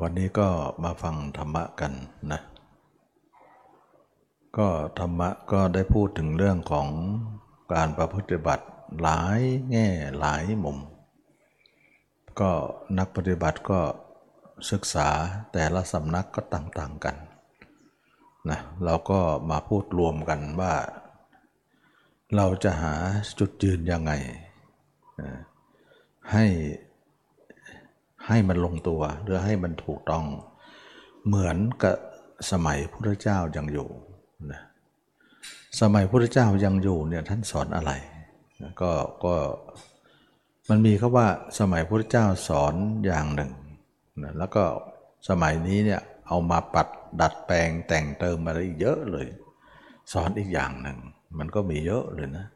วันนี้ก็มาฟังธรรมะกันนะ ก็ธรรมะก็ได้พูดถึงเรื่องของการประพฤติบัติหลายแง่หลายมุม ก็นักปฏิบัติก็ศึกษาแต่ละสำนักก็ต่างๆกันนะเราก็มาพูดรวมกันว่า เราจะหาจุดยืนยังไง ให้ ให้มันลงตัวหรือให้มันถูกต้อง เหมือนกับสมัยพระเจ้ายังอยู่นะสมัยพระเจ้ายังอยู่เนี่ยท่านสอนอะไรนะก็ก็มันมีคาว่าสมัยพระเจ้าสอนอย่างหนึ่งนะแล้วก็สมัยนี้เนี่ยเอามาปัดดัดแปลงแต่งเติมอะไรเยอะเลย สอนอีกอย่างหนึ่ง มันก็มีเยอะเลยนะ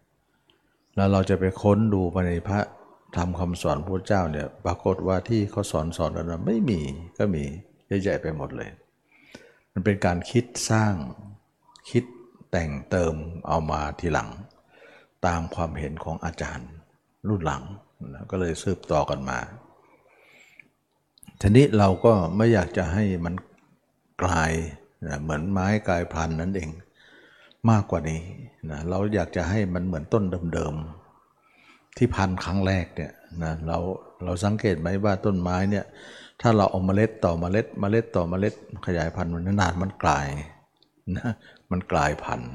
แล้วเราจะไปค้นดูไปในพระ ทำคำสอนพระเจ้าเนี่ยปรากฏว่าที่เขาสอนสอนนั้นไม่มีก็มีเยอะแยะไปหมดเลย มันเป็นการคิดสร้างคิดแต่งเติมเอามาทีหลัง ตามความเห็นของอาจารย์รุ่นหลังนะก็เลยสืบต่อกันมาทีนี้เราก็ไม่อยากจะให้มันกลายนะเหมือนไม้กลายพันธุ์นั่นเอง มากกว่านี้นะเราอยากจะให้มันเหมือนต้นเดิม ที่พันครั้งแรกเนี่ยนะเราเราสังเกตไหมว่าต้นไม้เนี่ยถ้าเราเอาเมล็ดต่อเมล็ดเมล็ดต่อเมล็ดขยายพันธุ์มันนานมันกลายนะมันกลายพันธุ์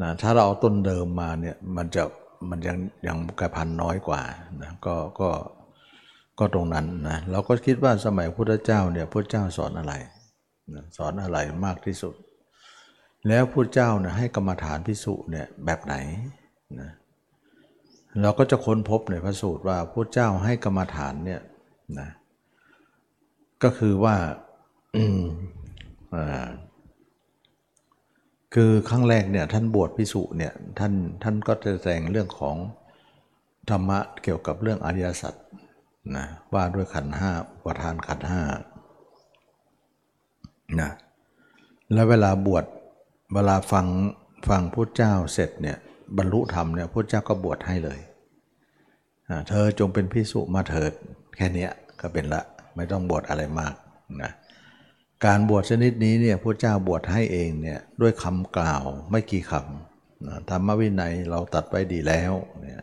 นะถ้าเราเอาต้นเดิมมาเนี่ยมันจะมันยังยังกลายพันธุ์น้อยกว่านะก็ก็ก็ตรงนั้นนะเราก็คิดว่าสมัยพุทธเจ้าเนี่ยพระเจ้าสอนอะไรนะสอนอะไรมากที่สุด แล้วพระเจ้าเนะให้กรรมฐานพิสุเนี่ยแบบไหนนะ เราก็จะค้นพบในพระสูตรว่าพระเจ้าให้กรรมฐานเนี่ยนะก็คือว่าคือครั้งแรกเนี่ยท่านบวชพิสุเนี่ยท่านท่านก็จะแสดงเรื่องของธรรมะเกี่ยวกับเรื่องอริยสัจนะว่าด้วยขันห้าอุปทานขันห้านะแล้วเวลาบวชเวลาฟังฟังพุทธเจ้าเสร็จเนี่ย บรรลุธรรมเนี่ยพุทธเจ้าก็บวชให้เลยเธอจงเป็นพิสุมาเถิดแค่นี้ก็เป็นละไม่ต้องบวชอะไรมากนะการบวชชนิดนี้เนี่ยพระเจ้าบวชให้เองเนี่ยด้วยคำกล่าวไม่กี่คำนะธรรมวินัยเราตัดไว้ดีแล้วเนี่ย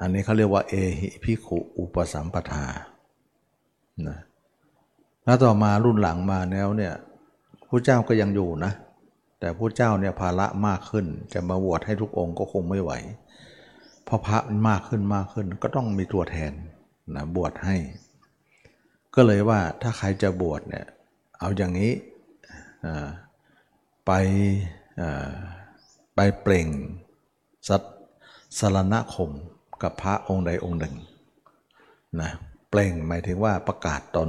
อันนี้เขาเรียกว่าเอหิพิขุอุปสัมปทานะแล้วต่อมารุ่นหลังมาแล้วเนี่ยพระเจ้าก็ยังอยู่นะ แต่พระเจ้าเนี่ยภาระมากขึ้น จะมาบวชให้ทุกองค์ก็คงไม่ไหว เพราะพระมากขึ้นมากขึ้น ก็ต้องมีตัวแทนนะบวชให้ ก็เลยว่าถ้าใครจะบวชเนี่ยเอาอย่างนี้ไปไปเปล่งสัตสารณคมกับพระองค์ใดองค์หนึ่งนะเปล่งหมายถึงว่าประกาศตน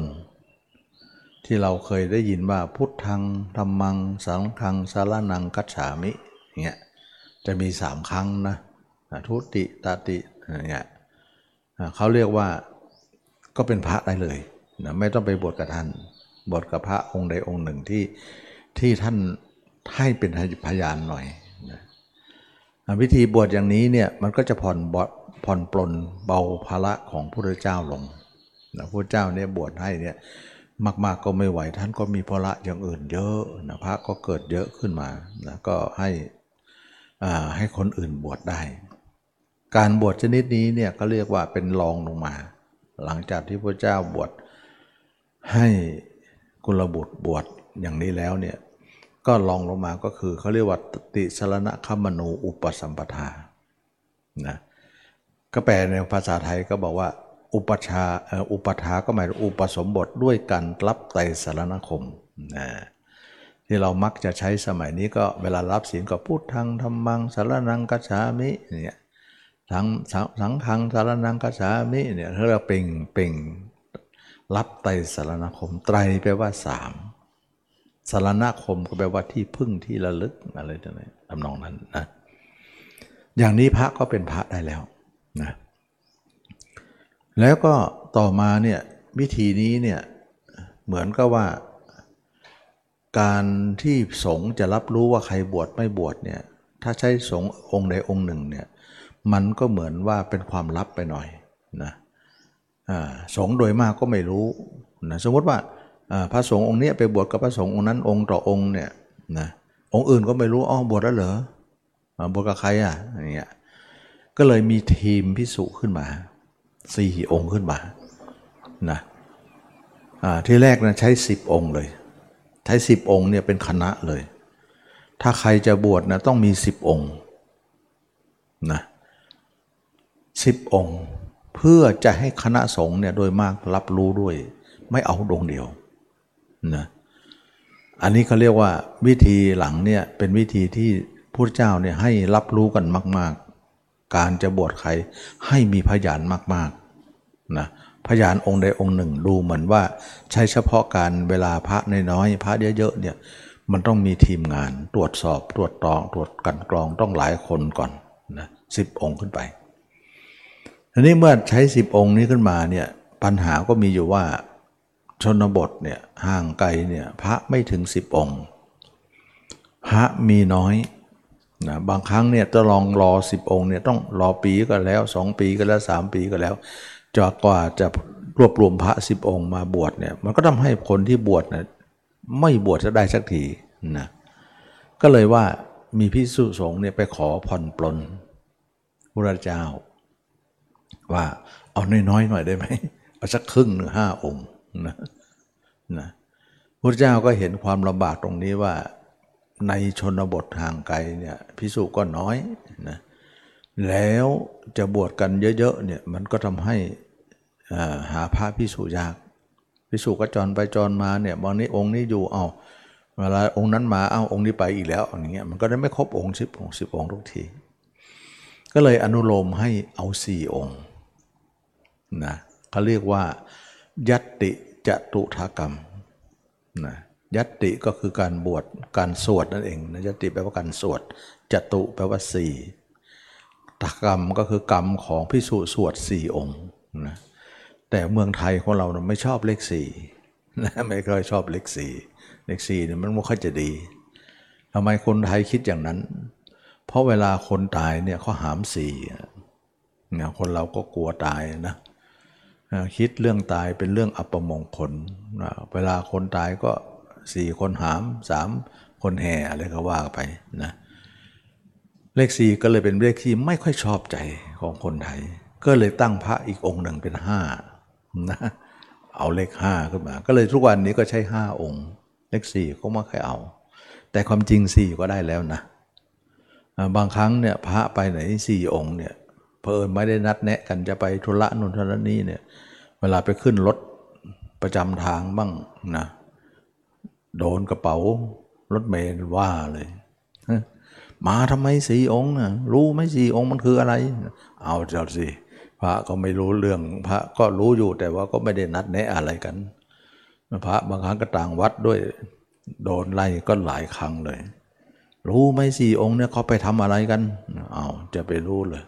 ที่เราเคยได้ยินว่าพุทธังธรรมัง สังฆังสารนังกัจฉามิเนี่ยจะมีสามครั้งนะทุติตาติเนี่ยเขาเรียกว่าก็เป็นพระได้เลยนะไม่ต้องไปบวชกับท่านบทกับพระองค์ใดองค์หนึ่งที่ที่ท่านให้เป็นพยานหน่อยนะวิธีบวชอย่างนี้เนี่ยมันก็จะผ่อนบผ่อนปลนเบาภาระของพระเจ้าลงนะพระเจ้าเนี่ยบวชให้เนี่ย มาก ๆก็ไม่ไหวท่านก็มีภาระอย่างอื่นเยอะนะพระก็เกิดเยอะขึ้นมานะก็ให้ให้คนอื่นบวชได้ การบวชชนิดนี้เนี่ยก็เรียกว่าเป็นรองลงมา หลังจากที่พระเจ้าบวชให้กุลบุตรบวชอย่างนี้แล้วเนี่ยก็ลองลงมาก็คือเขาเรียกว่าติสรณะคมโนอุปสัมปทานะก็แปลในภาษาไทยก็บอกว่า อุปชาอุปทาก็หมายถึงอุปสมบทด้วยการรับไตรสารณคมนะที่เรามักจะใช้สมัยนี้ก็เวลารับศีลก็พูดทางธรรมังสารนังกัจฉามิเนี่ยทั้งสังขังสารนังกัจฉามิเนี่ยเราเป่งเป่งรับไตรสารณคมไตรแปลว่าสามสารณคมก็แปลว่าที่พึ่งที่ระลึกอะไรต่างๆทำนองนั้นนะอย่างนี้พระก็เป็นพระได้แล้วนะ แล้วก็ต่อมาเนี่ยวิธีนี้เนี่ยเหมือนกับว่า การที่สงฆ์จะรับรู้ว่าใครบวชไม่บวชเนี่ยถ้าใช้สงฆ์องค์ใดองค์หนึ่งเนี่ยมันก็เหมือนว่าเป็นความลับไปหน่อยนะสงโดยมากก็ไม่รู้นะสมมติว่าพระสงฆ์องค์นี้ไปบวชกับพระสงฆ์องค์นั้นองค์ต่อองค์เนี่ยนะองค์อื่นก็ไม่รู้อ๋อบวชแล้วเหรอบวชกับใครอะอย่างเงี้ยก็เลยมีทีมพิสุขึ้นมา สี่องค์ขึ้นมานะที่แรกนะใช้สิบองค์เลย ใช้สิบองค์เนี่ยเป็นคณะเลย ถ้าใครจะบวชนะต้องมีสิบองค์นะสิบองค์ เพื่อจะให้คณะสงฆ์เนี่ยโดยมากรับรู้ด้วย ไม่เอาดวงเดียวนะอันนี้เขาเรียกว่าวิธีหลังเนี่ยเป็นวิธีที่พระเจ้าเนี่ยให้รับรู้กันมาก ๆ การจะบวชใครให้มีพยานมากๆนะพยานองค์ใดองค์หนึ่งดูเหมือนว่าใช้เฉพาะการเวลาพระน้อยๆพระเยอะๆเนี่ยมันต้องมีทีมงานตรวจสอบตรวจตรอง ตรวจกันกรองต้องหลายคนก่อนนะสิบองค์ขึ้นไปทีนี้เมื่อใช้สิบองค์นี้ขึ้นมาเนี่ยปัญหาก็มีอยู่ว่าชนบทเนี่ยห่างไกลเนี่ยพระไม่ถึงสิบองค์ พระมีน้อย นะบางครั้งเนี่ยจะลองรอสิบองค์เนี่ยต้องรอปีก็แล้วสองปีก็แล้วสามปีก็แล้วจกว่าจะรวบรวมพระสิบองค์มาบวชเนี่ยมันก็ทำให้คนที่บวชนะไม่บวชจะได้สักทีนะก็เลยว่ามีพิสุสงฆ์เนี่ยไปขอผ่อนปลนพระเจ้า ว่าเอาน้อยๆหน่อยได้ไหมเอาสักครึ่งหนึ่งห้าองค์นะนะพระเจ้าก็เห็นความลำบากตรงนี้ว่า ในชนบททางไกลเนี่ยพิสุก็น้อยนะแล้วจะบวชกันเยอะๆเนี่ยมันก็ทำให้หาพระพิสุยากพิสุก็จรไปจรมาเนี่ยบางนี้องค์นี้อยู่เอาเวลาองค์นั้นมาเอาองค์นี้ไปอีกแล้วอย่างเงี้ยมันก็ได้ไม่ครบองค์สิบองค์สิบองค์ทุกที ก็เลยอนุโลมให้เอาสี่องค์นะเขาเรียกว่า ยัตติจตุถกรรมนะ ยัตติก็คือการบวชการสวดนั่นเองนะยัตติแปลว่าการสวดจตุแปลว่าสี่ตกรรมก็คือกรรมของพิสุสวดสี่องค์นะแต่เมืองไทยของเราไม่ชอบเลขสี่นะไม่ค่อยชอบเลขสี่เลขสี่เนี่ยมันไม่ค่อยจะดีทำไมคนไทยคิดอย่างนั้น เพราะเวลาคนตายเนี่ยเขาหามสี่เนี่ยคนเราก็กลัวตายนะคิดเรื่องตายเป็นเรื่องอัปมงคล เวลาคนตายก็ สี่คนหามสามคนแห่อะไรก็ว่าไปนะเลขสี่ก็เลยเป็นเลขที่ไม่ค่อยชอบใจของคนไทย ก็เลยตั้งพระอีกองค์หนึ่งเป็นห้านะเอาเลขห้าขึ้นมา ก็เลยทุกวันนี้ก็ใช้ห้าองค์ เลขสี่ก็ไม่ค่อยเอา แต่ความจริงสี่ก็ได้แล้วนะบางครั้งเนี่ยพระไปไหนสี่องค์เนี่ยเพอไม่ได้นัดแนะกันจะไปธุระนุนทนนี่เนี่ยเวลาไปขึ้นรถประจำทางบ้างนะ โดนกระเป๋ารถเมล์ว่าเลยมาทำไมสี่องค์นะรู้ไหมสี่องค์มันคืออะไร เอาเจ้าสิพระก็ไม่รู้เรื่องพระก็รู้อยู่แต่ว่าก็ไม่ได้นัดแนะอะไรกันพระบางครั้งก็ต่างวัดด้วย โดนไล่ก็หลายครั้งเลย รู้ไหมสี่องค์เนี่ยเขาไปทำอะไรกันเอาจะไปรู้เลย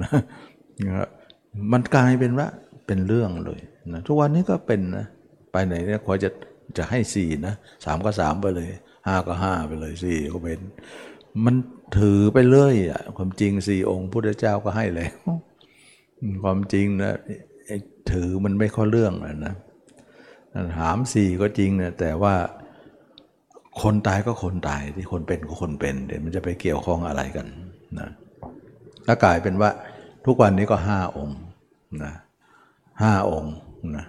นะมันกลายเป็นว่าเป็นเรื่องเลยนะทุกวันนี้ก็เป็นนะไปไหนเนี่ยคอยจะ จะให้สี่นะสามก็สามไปเลยห้าก็ห้าไปเลยสี่ก็เป็น มันถือไปเรื่อยอะความจริงสี่องค์พุทธเจ้าก็ให้แล้ว ความจริงนะถือมันไม่ข้อเรื่องนะถามสี่ก็จริงนะแต่ว่าคนตายก็คนตายที่คนเป็นก็คนเป็นเดี๋ยวมันจะไปเกี่ยวข้องอะไรกันนะถ้ากลายเป็นว่าทุกวันนี้ก็ห้าองค์นะห้าองค์นะ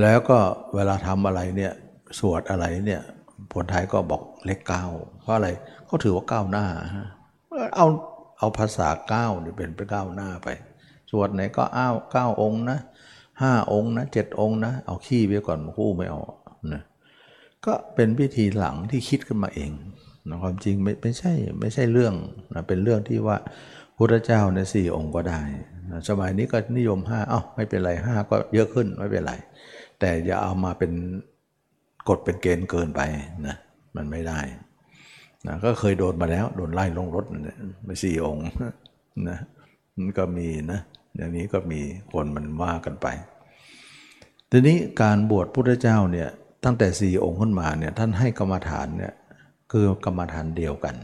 แล้วก็เวลาทำอะไรเนี่ยสวดอะไรเนี่ยคนไทยก็บอกเลขเก้าเพราะอะไรเขาถือว่าก้าวหน้าเอาเอาภาษาเก้าเนี่ยเป็นไปก้าวหน้าไป สวดไหนก็อ้าวเก้าองค์นะห้าองค์นะเจ็ดองค์นะเอาขี้ไปก่อนคู่ไม่เอานะก็เป็นพิธีหลังที่คิดขึ้นมาเองนะความจริงไม่ไม่ใช่ไม่ใช่เรื่องนะเป็นเรื่องที่ว่าพุทธเจ้าในสี่องค์ก็ได้นะสมัยนี้ก็นิยมห้าเอ้าไม่เป็นไรห้าก็เยอะขึ้นไม่เป็นไร แต่อย่าเอามาเป็นกฎเป็นเกณฑ์เกินไปนะมันไม่ได้นะก็เคยโดนมาแล้ว โดนไล่ลงรถไปสี่องค์นะมันก็มีนะอย่างนี้ก็มีคนมันว่ากันไป ทีนี้การบวชพุทธเจ้าเนี่ยตั้งแต่สี่องค์ขึ้นมาเนี่ยท่านให้กรรมฐานเนี่ยคือกรรมฐานเดียวกัน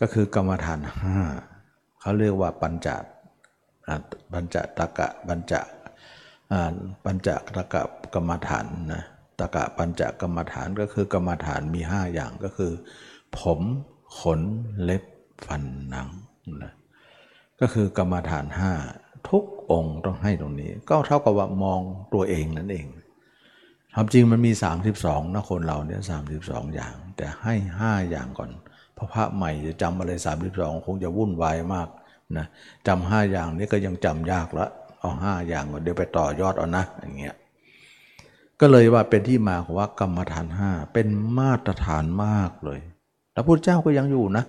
ก็คือกรรมฐานห้าเขาเรียกว่าปัญจปัญจตะกะปัญจ ปัญจตะกะกรรมฐานนะตะกะปัญจกรรมฐานก็คือกรรมฐานมี 5 อย่างก็คือ ผมขนเล็บฟันหนังนะก็คือกรรมฐาน 5 ทุกองค์ต้องให้ตรงนี้ ก็เท่ากับว่ามองตัวเองนั่นเองความจริงมันมี 32นะคนเราเนี่ยสาอย่าง แต่ให้ 5 อย่างก่อน พระพระใหม่จะจำอะไร 32 คงจะวุ่นวายมากนะจำห้าอย่างนี้ก็ยังจำยากละ เอาห้าอย่างก่อนเดี๋ยวไปต่อยอดเอานะอย่างเงี้ยก็เลยว่าเป็นที่มาของว่ากรรมฐานห้าเป็นมาตรฐานมากเลยแล้วพระเจ้าก็ยังอยู่นะ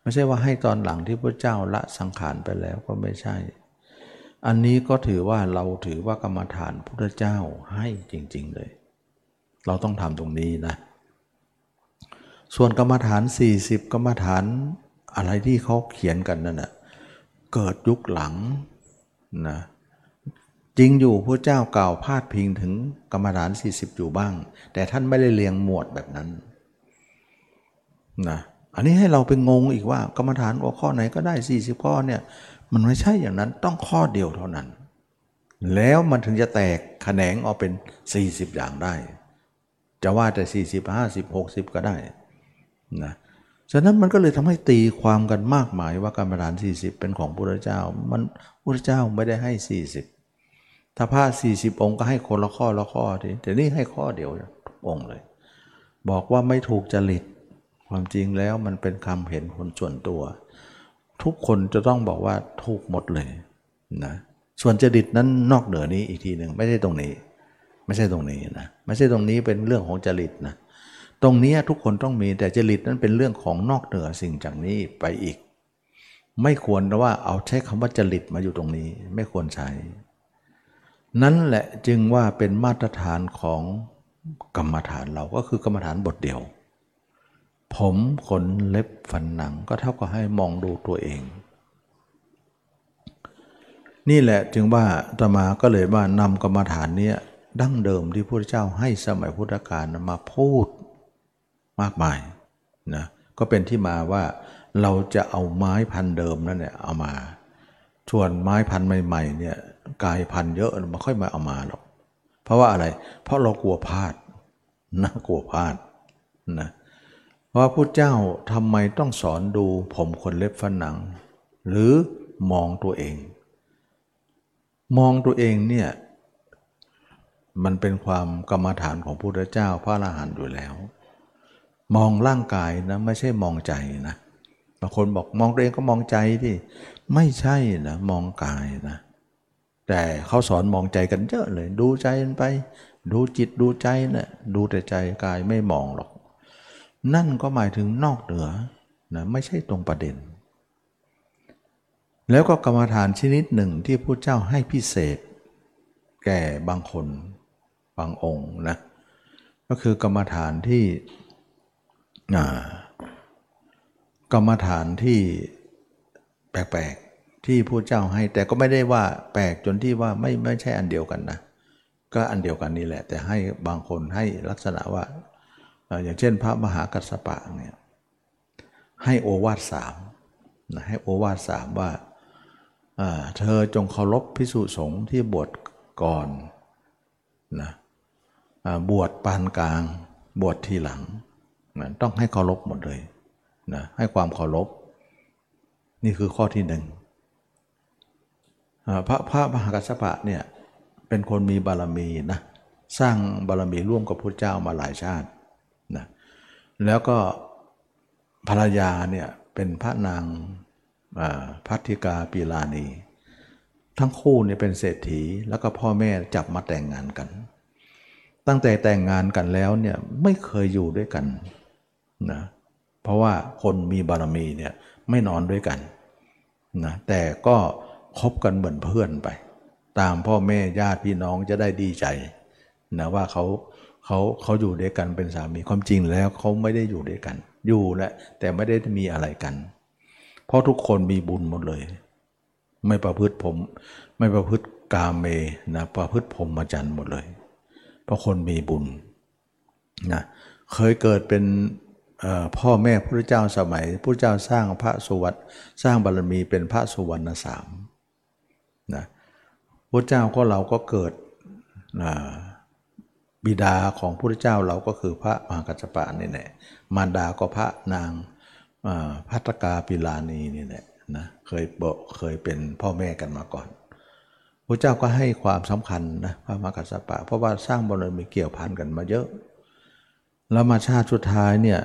ไม่ใช่ว่าให้ตอนหลังที่พระเจ้าละสังขารไปแล้วก็ไม่ใช่ อันนี้ก็ถือว่าเราถือว่ากรรมฐานพระเจ้าให้จริง ๆเลย เราต้องทำตรงนี้นะ ส่วนกรรมฐาน 40 กรรมฐานอะไรที่เขาเขียนกันนั่นนะเกิดยุคหลัง นะจริงอยู่พระเจ้ากล่าวพาดพิงถึงกรรมฐาน 40 อยู่บ้าง แต่ท่านไม่ได้เรียงหมวดแบบนั้นนะอันนี้ให้เราไปงงอีกว่ากรรมฐานหัวข้อไหนก็ได้ 40 ข้อเนี่ยมันไม่ใช่อย่างนั้นต้องข้อเดียวเท่านั้น แล้วมันถึงจะแตกแขนงออกเป็น 40 อย่างได้ จะว่าแต่ 40 50 60 ก็ได้นะ ฉะนั้นมันก็เลยทำให้ตีความกันมากมายว่ากรรมฐาน 40 เป็นของพระเจ้า มันพระเจ้าไม่ได้ให้ 40 ถ้าพระ40 องค์ก็ให้คนละข้อละข้อทีแต่นี่ให้ข้อเดียวทุกองค์เลย บอกว่าไม่ถูกจริตความจริงแล้วมันเป็นคำเห็นคนส่วนตัว ทุกคนจะต้องบอกว่าถูกหมดเลยนะส่วนจริตนั้นนอกเหนือนี้อีกทีหนึ่งไม่ใช่ตรงนี้ ไม่ใช่ตรงนี้นะไม่ใช่ตรงนี้เป็นเรื่องของจริตนะ ตรงนี้ทุกคนต้องมีแต่จริตนั้นเป็นเรื่องของนอกเหนือสิ่งจากนี้ไปอีก ไม่ควรว่าเอาใช้คำว่าจริตมาอยู่ตรงนี้ ไม่ควรใช้ นั่นแหละจึงว่าเป็นมาตรฐานของกรรมฐานเราก็คือกรรมฐานบทเดียว ผมขนเล็บฟันหนังก็เท่ากับให้มองดูตัวเอง นี่แหละจึงว่าตมาก็เลยว่านำกรรมฐานนี้ดั้งเดิมที่พระเจ้าให้สมัยพุทธกาลมาพูด มากมายนะก็เป็นที่มาว่าเราจะเอาไม้พันเดิมนั่นเนี่ยเอามาส่วนไม้พันใหม่ๆเนี่ยกายพันเยอะมาค่อยมาเอามาหรอกเพราะว่าอะไร เพราะเรากลัวพลาดนะกลัวพลาดนะว่าพุทธเจ้าทำไมต้องสอนดูผมคนเล็บฟันหนัง หรือมองตัวเอง มองตัวเองเนี่ยมันเป็นความกรรมฐานของพุทธเจ้าพระอรหันต์อยู่แล้ว มองร่างกายนะไม่ใช่มองใจนะบางคนบอกมองตัวเองก็มองใจที่ไม่ใช่นะมองกายนะ แต่เขาสอนมองใจกันเยอะเลย ดูใจไป ดูจิตดูใจนะ่ะดูแต่ใจกายไม่มองหรอก นั่นก็หมายถึงนอกเหนือนะไม่ใช่ตรงประเด็น แล้วก็กรรมฐานชนิดหนึ่งที่พระเจ้าให้พิเศษ แก่บางคนบางองค์นะก็คือกรรมฐานที่ กรรมฐานที่แปลกๆที่ผู้เจ้าให้ แต่ก็ไม่ได้ว่าแปลกจนที่ว่าไม่ไม่ใช่อันเดียวกันนะ ก็อันเดียวกันนี่แหละ แต่ให้บางคนให้ลักษณะว่าอย่างเช่น พระมหากัสสปะเนี่ยให้โอวาทสามนะให้โอวาทสามว่าเธอจงเคารพพิสุสงฆ์ที่บวชก่อนนะบวชปานกลาง บวชทีหลัง นะต้องให้เคารพหมดเลยนะให้ความเคารพ นี่คือข้อที่หนึ่งพระพระมหากัสสปะเนี่ยเป็นคนมีบารมีนะสร้างบารมีร่วมกับพระเจ้ามาหลายชาตินะแล้วก็ภรรยาเนี่ยเป็นพระนางพัทธิกาปีลานี ทั้งคู่เนี่ยเป็นเศรษฐีแล้วก็พ่อแม่จับมาแต่งงานกัน ตั้งแต่แต่งงานกันแล้วเนี่ยไม่เคยอยู่ด้วยกัน นะเพราะว่าคนมีบารมีเนี่ยไม่นอนด้วยกันนะแต่ก็คบกันเหมือนเพื่อนไป ตามพ่อแม่ญาติพี่น้องจะได้ดีใจนะว่าเขาเขาเขาอยู่ด้วยกันเป็นสามีความจริงแล้วเขาไม่ได้อยู่ด้วยกัน อยู่แหละแต่ไม่ได้มีอะไรกัน เพราะทุกคนมีบุญหมดเลย ไม่ประพฤติผม ไม่ประพฤติกาเมนะประพฤติผมมาจันหมดเลย เพราะคนมีบุญนะเคยเกิดเป็น พ่อแม่พระเจ้าสมัยพระเจ้าสร้างพระสุวัตสร้างบารมีเป็นพระสุวรรณสามนะพระเจ้าก็เราก็เกิดบิดาของพระเจ้าเราก็คือพระมหากัจจปะนี่แหละมารดาก็พระนางพัตกาปิลานีนี่แหละนะเคยบอกเคยเป็นพ่อแม่กันมาก่อนพระเจ้าก็ให้ความสำคัญนะพระมหากัจจปะ เพราะว่าสร้างบารมีเกี่ยวพันกันมาเยอะ แล้วมาชาติสุดท้ายเนี่ย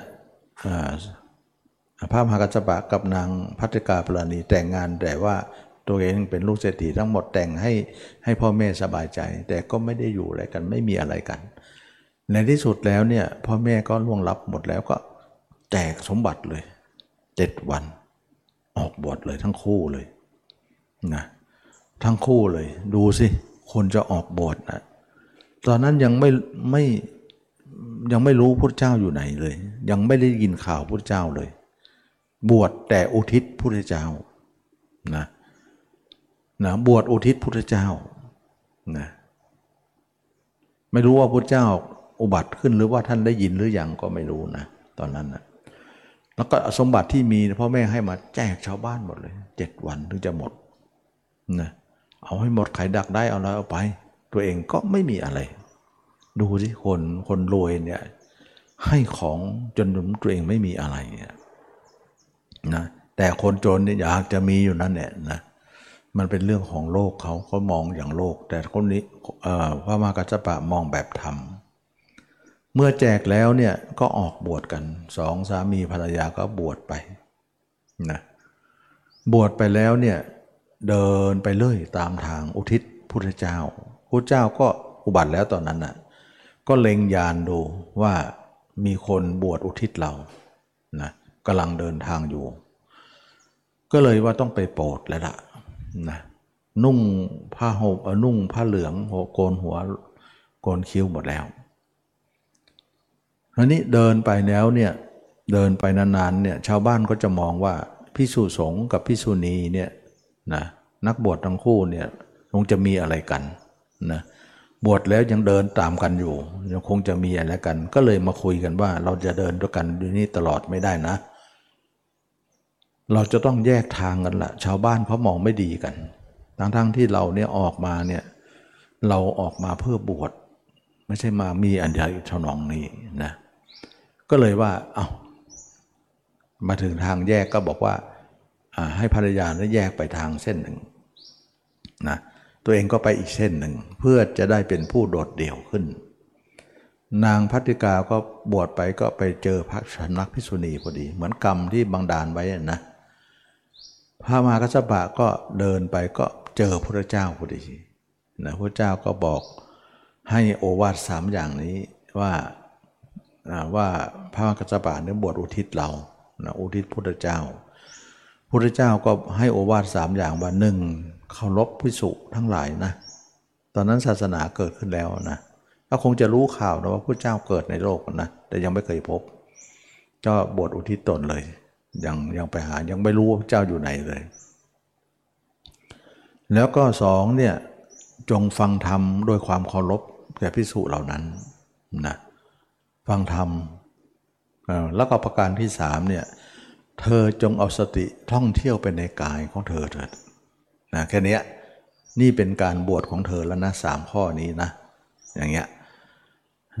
พระมหากัจจปะกับนางพัตกาปิลานีแต่งงานแต่ว่าตัวเองเป็นลูกเศรษฐีทั้งหมดแต่งให้ให้พ่อแม่สบายใจ แต่ก็ไม่ได้อยู่อะไรกันไม่มีอะไรกัน ในที่สุดแล้วเนี่ยพ่อแม่ก็ล่วงลับหมดแล้วก็แจกสมบัติเลยเจ็ดวัน ออกบวชเลยทั้งคู่เลยนะทั้งคู่เลย ดูสิคนจะออกบวชนะตอนนั้นยังไม่ไม่ ยังไม่รู้พระเจ้าอยู่ไหนเลย ยังไม่ได้ยินข่าวพระเจ้าเลย บวชแต่อุทิศพระเจ้านะนะบวชอุทิศพุทธเจ้านะไม่รู้ว่าพุทธเจ้าอุบัติขึ้นหรือว่าท่านได้ยินหรืออยังก็ไม่รู้นะตอนนั้นนะแล้วก็สมบัติที่มีพ่อแม่ให้มาแจกชาวบ้านหมดเลยเจ็ดวันถึงจะหมดนะเอาให้หมดใครดักได้เอาแล้วเอาไป ตัวเองก็ไม่มีอะไร ดูสิคนคนรวยเนี่ยให้ของจนตัวเองไม่มีอะไรนะแต่คนจนเนี่ยอยากจะมีอยู่นั่นแหละนะมันเป็นเรื่องของโลกเขาเขามองอย่างโลก แต่คนนี้พระมากัจจปะมองแบบธรรมเมื่อแจกแล้วเนี่ยก็ออกบวชกันสองสามีภรรยาก็บวชไปนะบวชไปแล้วเนี่ยเดินไปเรื่อยตามทางอุทิศพุทธเจ้าพุทธเจ้าก็อุบัติแล้วตอนนั้นน่ะ ก็เล็งยานดูว่ามีคนบวชอุทิศเรานะกำลังเดินทางอยู่ ก็เลยว่าต้องไปโปรดแล้วล่ะนะนุ่งผ้าห่มนุ่งผ้าเหลืองโกนหัวโกนคิ้วหมดแล้วทีนี้เดินไปแล้วเนี่ยเดินไปนานๆเนี่ยชาวบ้านก็จะมองว่าพิสุสงกับพิสุณีเนี่ยนะนักบวชทั้งคู่เนี่ยคงจะมีอะไรกันนะ บวชแล้วยังเดินตามกันอยู่ยังคงจะมีอะไรกัน ก็เลยมาคุยกันว่า เราจะเดินด้วยกันอยู่นี่ตลอดไม่ได้นะ เราจะต้องแยกทางกันละชาวบ้านเขามองไม่ดีกัน ทั้งๆทที่เราเนี่ยออกมาเนี่ยเราออกมาเพื่อบวชไม่ใช่มามีอันใดชนองนี้นะก็เลยว่าเอา้ามาถึงทางแยกก็บอกว่าให้ภรรยาเนี่ยแยกไปทางเส้นหนึ่งนะ ตัวเองก็ไปอีกเส้นหนึ่ง เพื่อจะได้เป็นผู้โดดเดี่ยวขึ้น นางพัติกาก็บวชไปก็ไปเจอพระชนักพิษุณีพอดี เหมือนกรรมที่บังดาลไว้นะพระมหากัสปะก็เดินไปก็เจอพระเจ้าพอดีนะพระเจ้าก็บอกให้โอวาทสามอย่างนี้ว่าว่าพระมหากัสปะเนี่ยบวชอุทิศเรานะอุทิศพระเจ้าพระเจ้าก็ให้โอวาทสามอย่างว่าหนึ่ง เคารพพิสุทั้งหลายนะ ตอนนั้นศาสนาเกิดขึ้นแล้วนะก็คงจะรู้ข่าวนะว่าพระเจ้าเกิดในโลกนะ แต่ยังไม่เคยพบ ก็บวชอุทิศตนเลย ยังยังไปหายังไม่รู้ว่าเจ้าอยู่ไหนเลย แล้วก็สองเนี่ยจงฟังธรรมโดยความเคารพแก่พิสุเหล่านั้นนะฟังธรรมแล้วก็ประการที่สามเนี่ยเธอจงเอาสติท่องเที่ยวไปในกายของเธอเถิด นะแค่นี้นี่เป็นการบวชของเธอแล้วนะสามข้อนี้นะ อย่างเงี้ย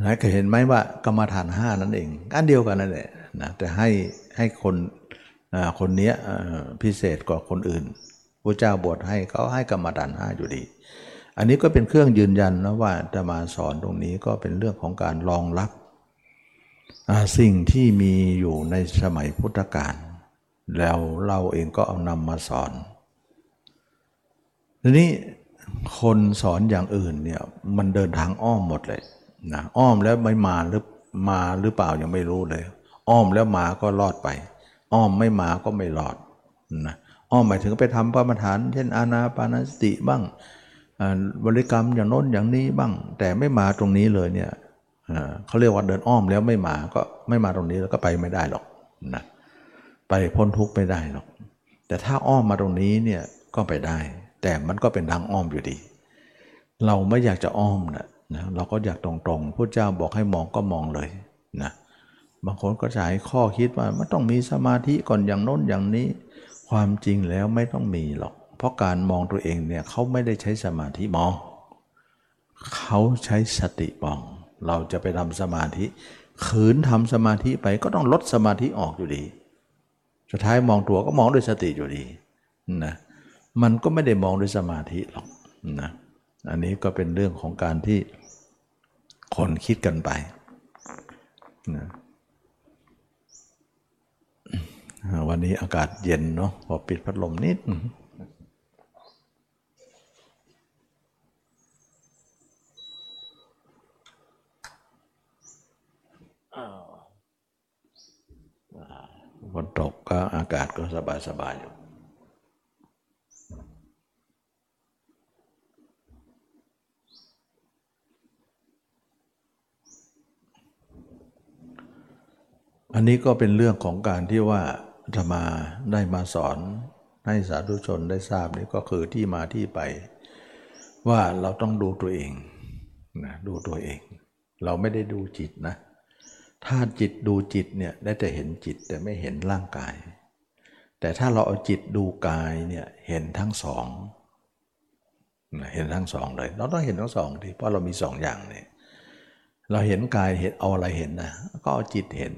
นะเคยเห็นไหมว่ากรรมฐานห้านั่นเองอันเดียวกันนั่นแหละนะแต่ให้ให้คนคนนี้พิเศษกว่าคนอื่นพระเจ้าบวชให้เขาให้กรรมฐานห้าอยู่ดี อันนี้ก็เป็นเครื่องยืนยันนะว่าจะมาสอนตรงนี้ก็เป็นเรื่องของการรองรับสิ่งที่มีอยู่ในสมัยพุทธกาลแล้วเราเองก็เอานำมาสอน ทีนี้คนสอนอย่างอื่นเนี่ยมันเดินทางอ้อมหมดเลยนะอ้อมแล้วไม่มาหรือมาหรือเปล่ายังไม่รู้เลย อ้อมแล้วมาก็รอดไป อ้อมไม่มาก็ไม่รอดนะอ้อมหมายถึงไปทำพระมฐาน เช่นอานาปานสติบ้างบริกรรมอย่างโน้นอย่างนี้บ้าง แต่ไม่มาตรงนี้เลยเนี่ยเขาเรียกว่าเดินอ้อมแล้วไม่มาก็ไม่มาตรงนี้แล้วก็ไปไม่ได้หรอกนะไปพ้นทุกข์ไม่ได้หรอก แต่ถ้าอ้อมมาตรงนี้เนี่ยก็ไปได้ แต่มันก็เป็นทางอ้อมอยู่ดี เราไม่อยากจะอ้อมนะนะเราก็อยากตรงๆพระเจ้าบอกให้มองก็มองเลยนะบางคนก็ใช้ข้อคิดว่ามันต้องมีสมาธิก่อนอย่างโน้นอย่างนี้ ความจริงแล้วไม่ต้องมีหรอก เพราะการมองตัวเองเนี่ยเขาไม่ได้ใช้สมาธิมอง เขาใช้สติมอง เราจะไปทำสมาธิขืนทำสมาธิไปก็ต้องลดสมาธิออกอยู่ดี สุดท้ายมองตัวก็มองด้วยสติอยู่ดีนะ มันก็ไม่ได้มองด้วยสมาธิหรอกนะอันนี้ก็เป็นเรื่องของการที่คนคิดกันไปนะวันนี้อากาศเย็นเนาะพอปิดพัดลมนิดฝนตกก็อากาศก็สบายสบายอยู่ อันนี้ก็เป็นเรื่องของการที่ว่าธรรมาได้มาสอนให้สาธุชนได้ทราบนี่ก็คือที่มาที่ไป ว่าเราต้องดูตัวเองนะดูตัวเอง เราไม่ได้ดูจิตนะ ถ้าจิตดูจิตเนี่ยได้แต่เห็นจิตแต่ไม่เห็นร่างกาย แต่ถ้าเราเอาจิตดูกายเนี่ยเห็นทั้งสองเห็นทั้งสองเลย เราต้องเห็นทั้งสองทีเพราะเรามีสองอย่างเนี่ย เราเห็นกายเห็นเอาอะไรเห็นนะก็เอาจิตเห็น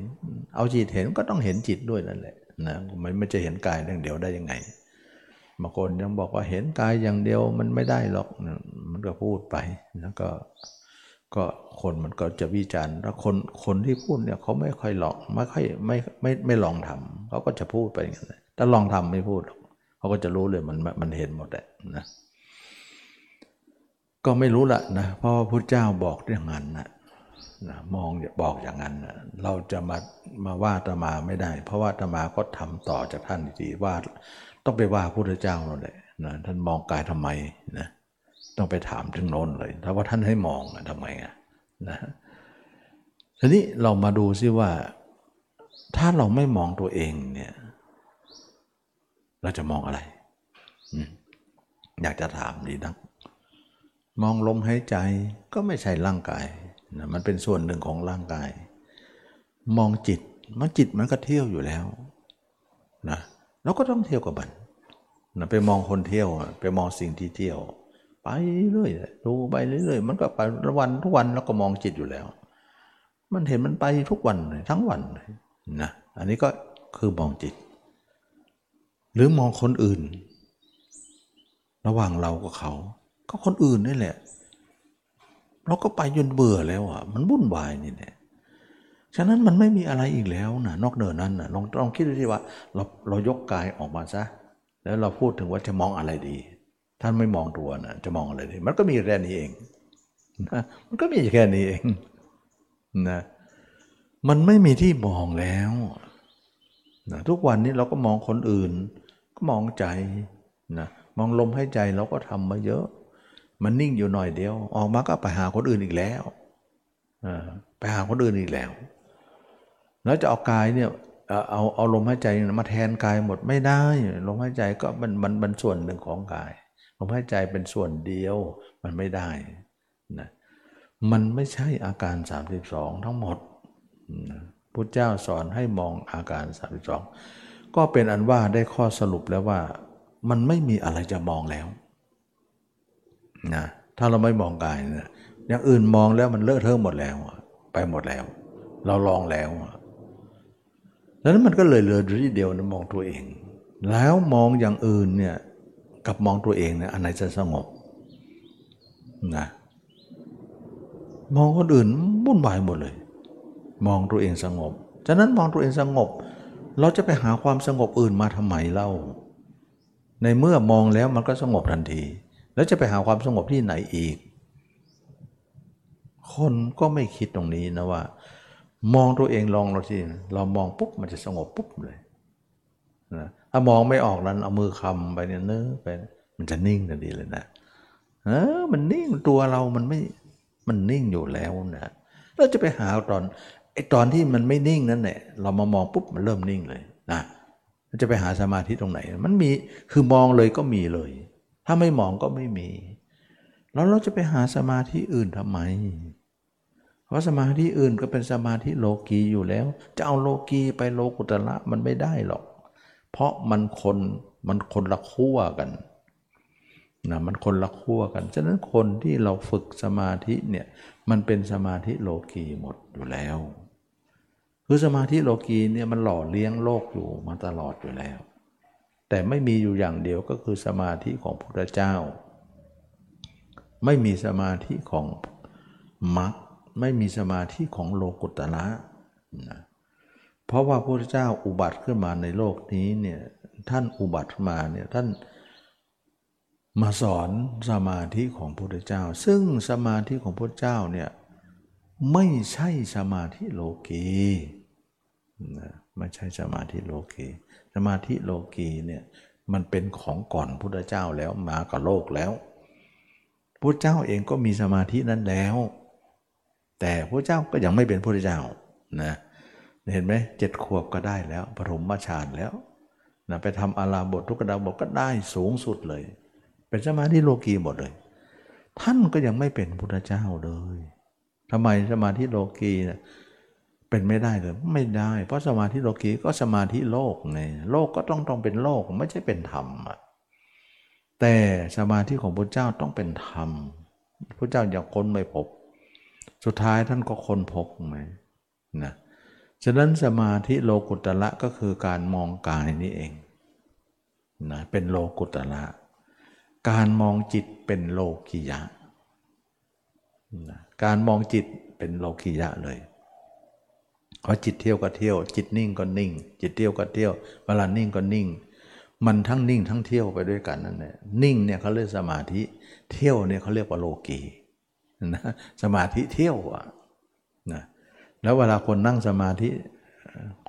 เอาจิตเห็นก็ต้องเห็นจิตด้วยนั่นแหละนะมันไม่จะเห็นกายอย่างเดียวได้ยังไงบางคนยังบอกว่าเห็นกายอย่างเดียวมันไม่ได้หรอกมันก็พูดไปแล้วก็ก็คนมันก็จะวิจารณ์แล้วคนคนที่พูดเนี่ยเขาไม่ค่อยลองไม่ค่อยไม่ไม่ไม่ลองทำเขาก็จะพูดไปอย่างนั้นถ้าลองทำไม่พูดเขาก็จะรู้เลยมันมันเห็นหมดแหละนะก็ไม่รู้ละนะเพราะว่าพระเจ้าบอกเรื่องนั้นนะ นะมองบอกอย่างนั้นนะเราจะมามาว่าตมาไม่ได้ เพราะว่าตมาก็ทำต่อจากท่านทีว่า ต้องไปว่าพระพุทธเจ้านั่นแหละนะท่านมองกายทำไมนะต้องไปถามถึงโน้นเลยถ้าว่าท่านให้มองทำไมอะนะทีนี้เรามาดูซิว่า ถ้าเราไม่มองตัวเองเนี่ย เราจะมองอะไร อยากจะถามดีนัก มองลมหายใจก็ไม่ใช่ร่างกาย นะมันเป็นส่วนหนึ่งของร่างกาย มองจิตมันจิตมันก็เที่ยวอยู่แล้วนะเราก็ต้องเที่ยวกับมันนะไปมองคนเที่ยว ไปมองสิ่งที่เที่ยว ไปเรื่อยดูไปเรื่อยมันก็ไปวันทุกวันแล้วก็มองจิตอยู่แล้ว มันเห็นมันไปทุกวันทั้งวันนะอันนี้ก็คือมองจิต หรือมองคนอื่น ระหว่างเรากับเขา ก็คนอื่นนี่แหละ เราก็ไปจนเบื่อแล้วอะ มันวุ่นวายนี่แหละฉะนั้นมันไม่มีอะไรอีกแล้วนะนอกเหนือนั้นนะลองลองคิดดูที่ว่าเราเรายกกายออกมาซะ แล้วเราพูดถึงว่าจะมองอะไรดี ท่านไม่มองตัวนะจะมองอะไรดี มันก็มีแค่นี้เองนะมันก็มีแค่นี้เองนะมันไม่มีที่มองแล้วนะทุกวันนี้เราก็มองคนอื่น ก็มองใจนะมองลมให้ใจเราก็ทำมาเยอะ มันนิ่งอยู่หน่อยเดียว ออกมาก็ไปหาคนอื่นอีกแล้วไปหาคนอื่นอีกแล้ว แล้วจะเอากายเนี่ยเอาเอาลมหายใจมาแทนกายหมดไม่ได้ ลมหายใจก็มันมันมันส่วนหนึ่งของกาย ลมหายใจเป็นส่วนเดียวมันไม่ได้นะมันไม่ใช่อาการ 32 ทั้งหมดพุทธเจ้าสอนให้มองอาการ 32 ก็เป็นอันว่าได้ข้อสรุปแล้วว่า มันไม่มีอะไรจะมองแล้ว นะถ้าเราไม่มองกายนะอย่างอื่นมองแล้วมันเลอะเทอะหมดแล้ว ไปหมดแล้ว เราลองแล้วดังนั้นมันก็เลยเหลือที่เดียวนะมองตัวเอง แล้วมองอย่างอื่นเนี่ยกับมองตัวเองเนี่ยอันไหนจะสงบนะมองคนอื่นวุ่นวายหมดเลย มองตัวเองสงบฉะนั้นมองตัวเองสงบ เราจะไปหาความสงบอื่นมาทำไมเล่า ในเมื่อมองแล้วมันก็สงบทันที แล้วจะไปหาความสงบที่ไหนอีก คนก็ไม่คิดตรงนี้นะว่า มองตัวเองลองเราทีเรามองปุ๊บมันจะสงบปุ๊บเลยนะถ้ามองไม่ออกนั้นเอามือคำไปเนี่ยเนื้อไปมันจะนิ่งทันทีเลยนะเออมันนิ่งตัวเรามันไม่มันนิ่งอยู่แล้วนะเราจะไปหาตอนไอ้ตอนที่มันไม่นิ่งนั่นแหละเรามามองปุ๊บมันเริ่มนิ่งเลยนะจะไปหาสมาธิตรงไหน มันมีคือมองเลยก็มีเลย ถ้าไม่มองก็ไม่มี แล้วเราจะไปหาสมาธิอื่นทำไม เพราะสมาธิอื่นก็เป็นสมาธิโลกีอยู่แล้ว จะเอาโลกีไปโลกุตละมันไม่ได้หรอก เพราะมันคนมันคนละขั้วกันนะมันคนละขั้วกัน ฉะนั้นคนที่เราฝึกสมาธิเนี่ยมันเป็นสมาธิโลกีหมดอยู่แล้ว คือสมาธิโลกีเนี่ยมันหล่อเลี้ยงโลกอยู่มาตลอดอยู่แล้ว แต่ไม่มีอยู่อย่างเดียวก็คือสมาธิของพระเจ้า ไม่มีสมาธิของมรรคไม่มีสมาธิของโลกุตละนะเพราะว่าพระพุทธเจ้าอุบัติขึ้นมาในโลกนี้เนี่ยท่านอุบัติมาเนี่ยท่านมาสอนสมาธิของพระพุทธเจ้า ซึ่งสมาธิของพระพุทธเจ้าเนี่ยไม่ใช่สมาธิโลกีนะไม่ใช่สมาธิโลกี สมาธิโลกีเนี่ยมันเป็นของก่อนพุทธเจ้าแล้วมากับโลกแล้วพุทธเจ้าเองก็มีสมาธินั้นแล้ว แต่พระเจ้าก็ยังไม่เป็นพระเจ้านะเห็นไหมเจ็ดขวบก็ได้แล้วปฐมฌานแล้วนะไปทำอาราบททุกดาบทก็ได้สูงสุดเลย เป็นสมาธิโลกีหมดเลย ท่านก็ยังไม่เป็นพุทธเจ้าเลยทำไมสมาธิโลกีเนะ เป็นไม่ได้เลยไม่ได้ เพราะสมาธิโลกีก็สมาธิโลกไงโลกก็ต้องต้องเป็นโลกไม่ใช่เป็นธรรมอะแต่สมาธิของพระเจ้าต้องเป็นธรรมพระเจ้าอยากค้นไม่พบ สุดท้ายท่านก็ค้นพบไหมนะฉะนั้นสมาธิโลกุตละก็คือการมองกายนี่เองนะเป็นโลกุตละการมองจิตเป็นโลกิยะนะการมองจิตเป็นโลกิยะเลย พราะจิตเที่ยวก็เที่ยว จิตนิ่งก็นิ่ง จิตเที่ยวก็เที่ยว เวลานิ่งก็นิ่ง มันทั้งนิ่งทั้งเที่ยวไปด้วยกันนั่นแหละนิ่งเนี่ยเขาเรียกสมาธิเที่ยวเนี่ยเขาเรียกว่าโลกีนะสมาธิเที่ยวอะนะแล้วเวลาคนนั่งสมาธิ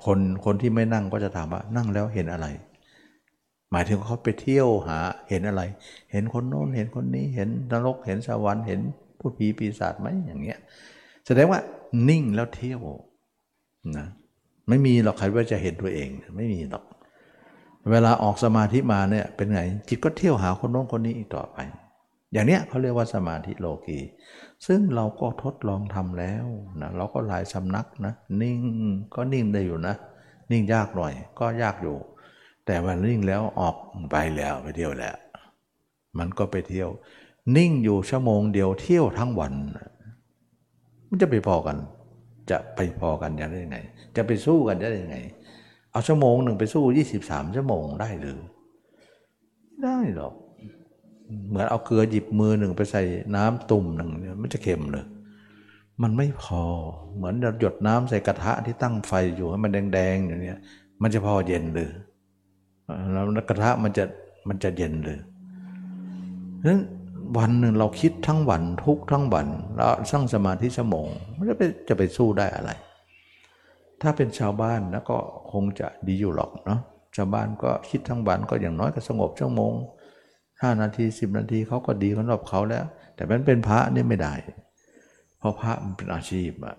คนคนที่ไม่นั่งก็จะถามว่านั่งแล้วเห็นอะไร หมายถึงเขาไปเที่ยวหาเห็นอะไร เห็นคนโน้นเห็นคนนี้เห็นนรกเห็นสวรรค์เห็นผู้ผีปีศาจไหมอย่างเงี้ยแสดงว่านิ่งแล้วเที่ยว นะไม่มีหรอกใครว่าจะเห็นตัวเองไม่มีหรอก เวลาออกสมาธิมาเนี่ยเป็นไงจิตก็เที่ยวหาคนโน้นคนนี้อีกต่อไป อย่างเนี้ยเขาเรียกว่าสมาธิโลกีซึ่งเราก็ทดลองทำแล้วนะเราก็หลายสำนักนะนิ่งก็นิ่งได้อยู่นะ นิ่งยากหน่อยก็ยากอยู่ แต่มันนิ่งแล้วออกไปแล้วไปเที่ยวแล้ว มันก็ไปเที่ยว นิ่งอยู่ชั่วโมงเดียวเที่ยวทั้งวัน มันจะไปพอกัน จะไปพอกันได้ยังไง จะไปสู้กันได้ยังไง เอาชั่วโมงหนึ่งไปสู้ยี่สิบสามชั่วโมงได้หรือ ได้หรอก เหมือนเอาเกลือหยิบมือหนึ่งไปใส่น้ำตุ่มหนึ่งเนี่ยมันจะเค็มเลยมันไม่พอเหมือนเราหยดน้ำใส่กระทะที่ตั้งไฟอยู่ให้มันแดงๆอย่างเนี้ยมันจะพอเย็นหรือแล้วกระทะมันจะมันจะเย็นเลยนั้น วันหนึ่งเราคิดทั้งวันทุกทั้งวันแล้วสร้างสมาธิชั่วโมงไมันจะไปจะไปสู้ได้อะไร ถ้าเป็นชาวบ้านนะก็คงจะดีอยู่หรอกเนาะชาวบ้านก็คิดทั้งวันก็อย่างน้อยก็สงบชั่วโมงห้านาทีสิบนาทีเขาก็ดีสำหรับเขาแล้ว แต่มันเป็นพระนี่ไม่ได้ เพราะพระมันเป็นอาชีพอะ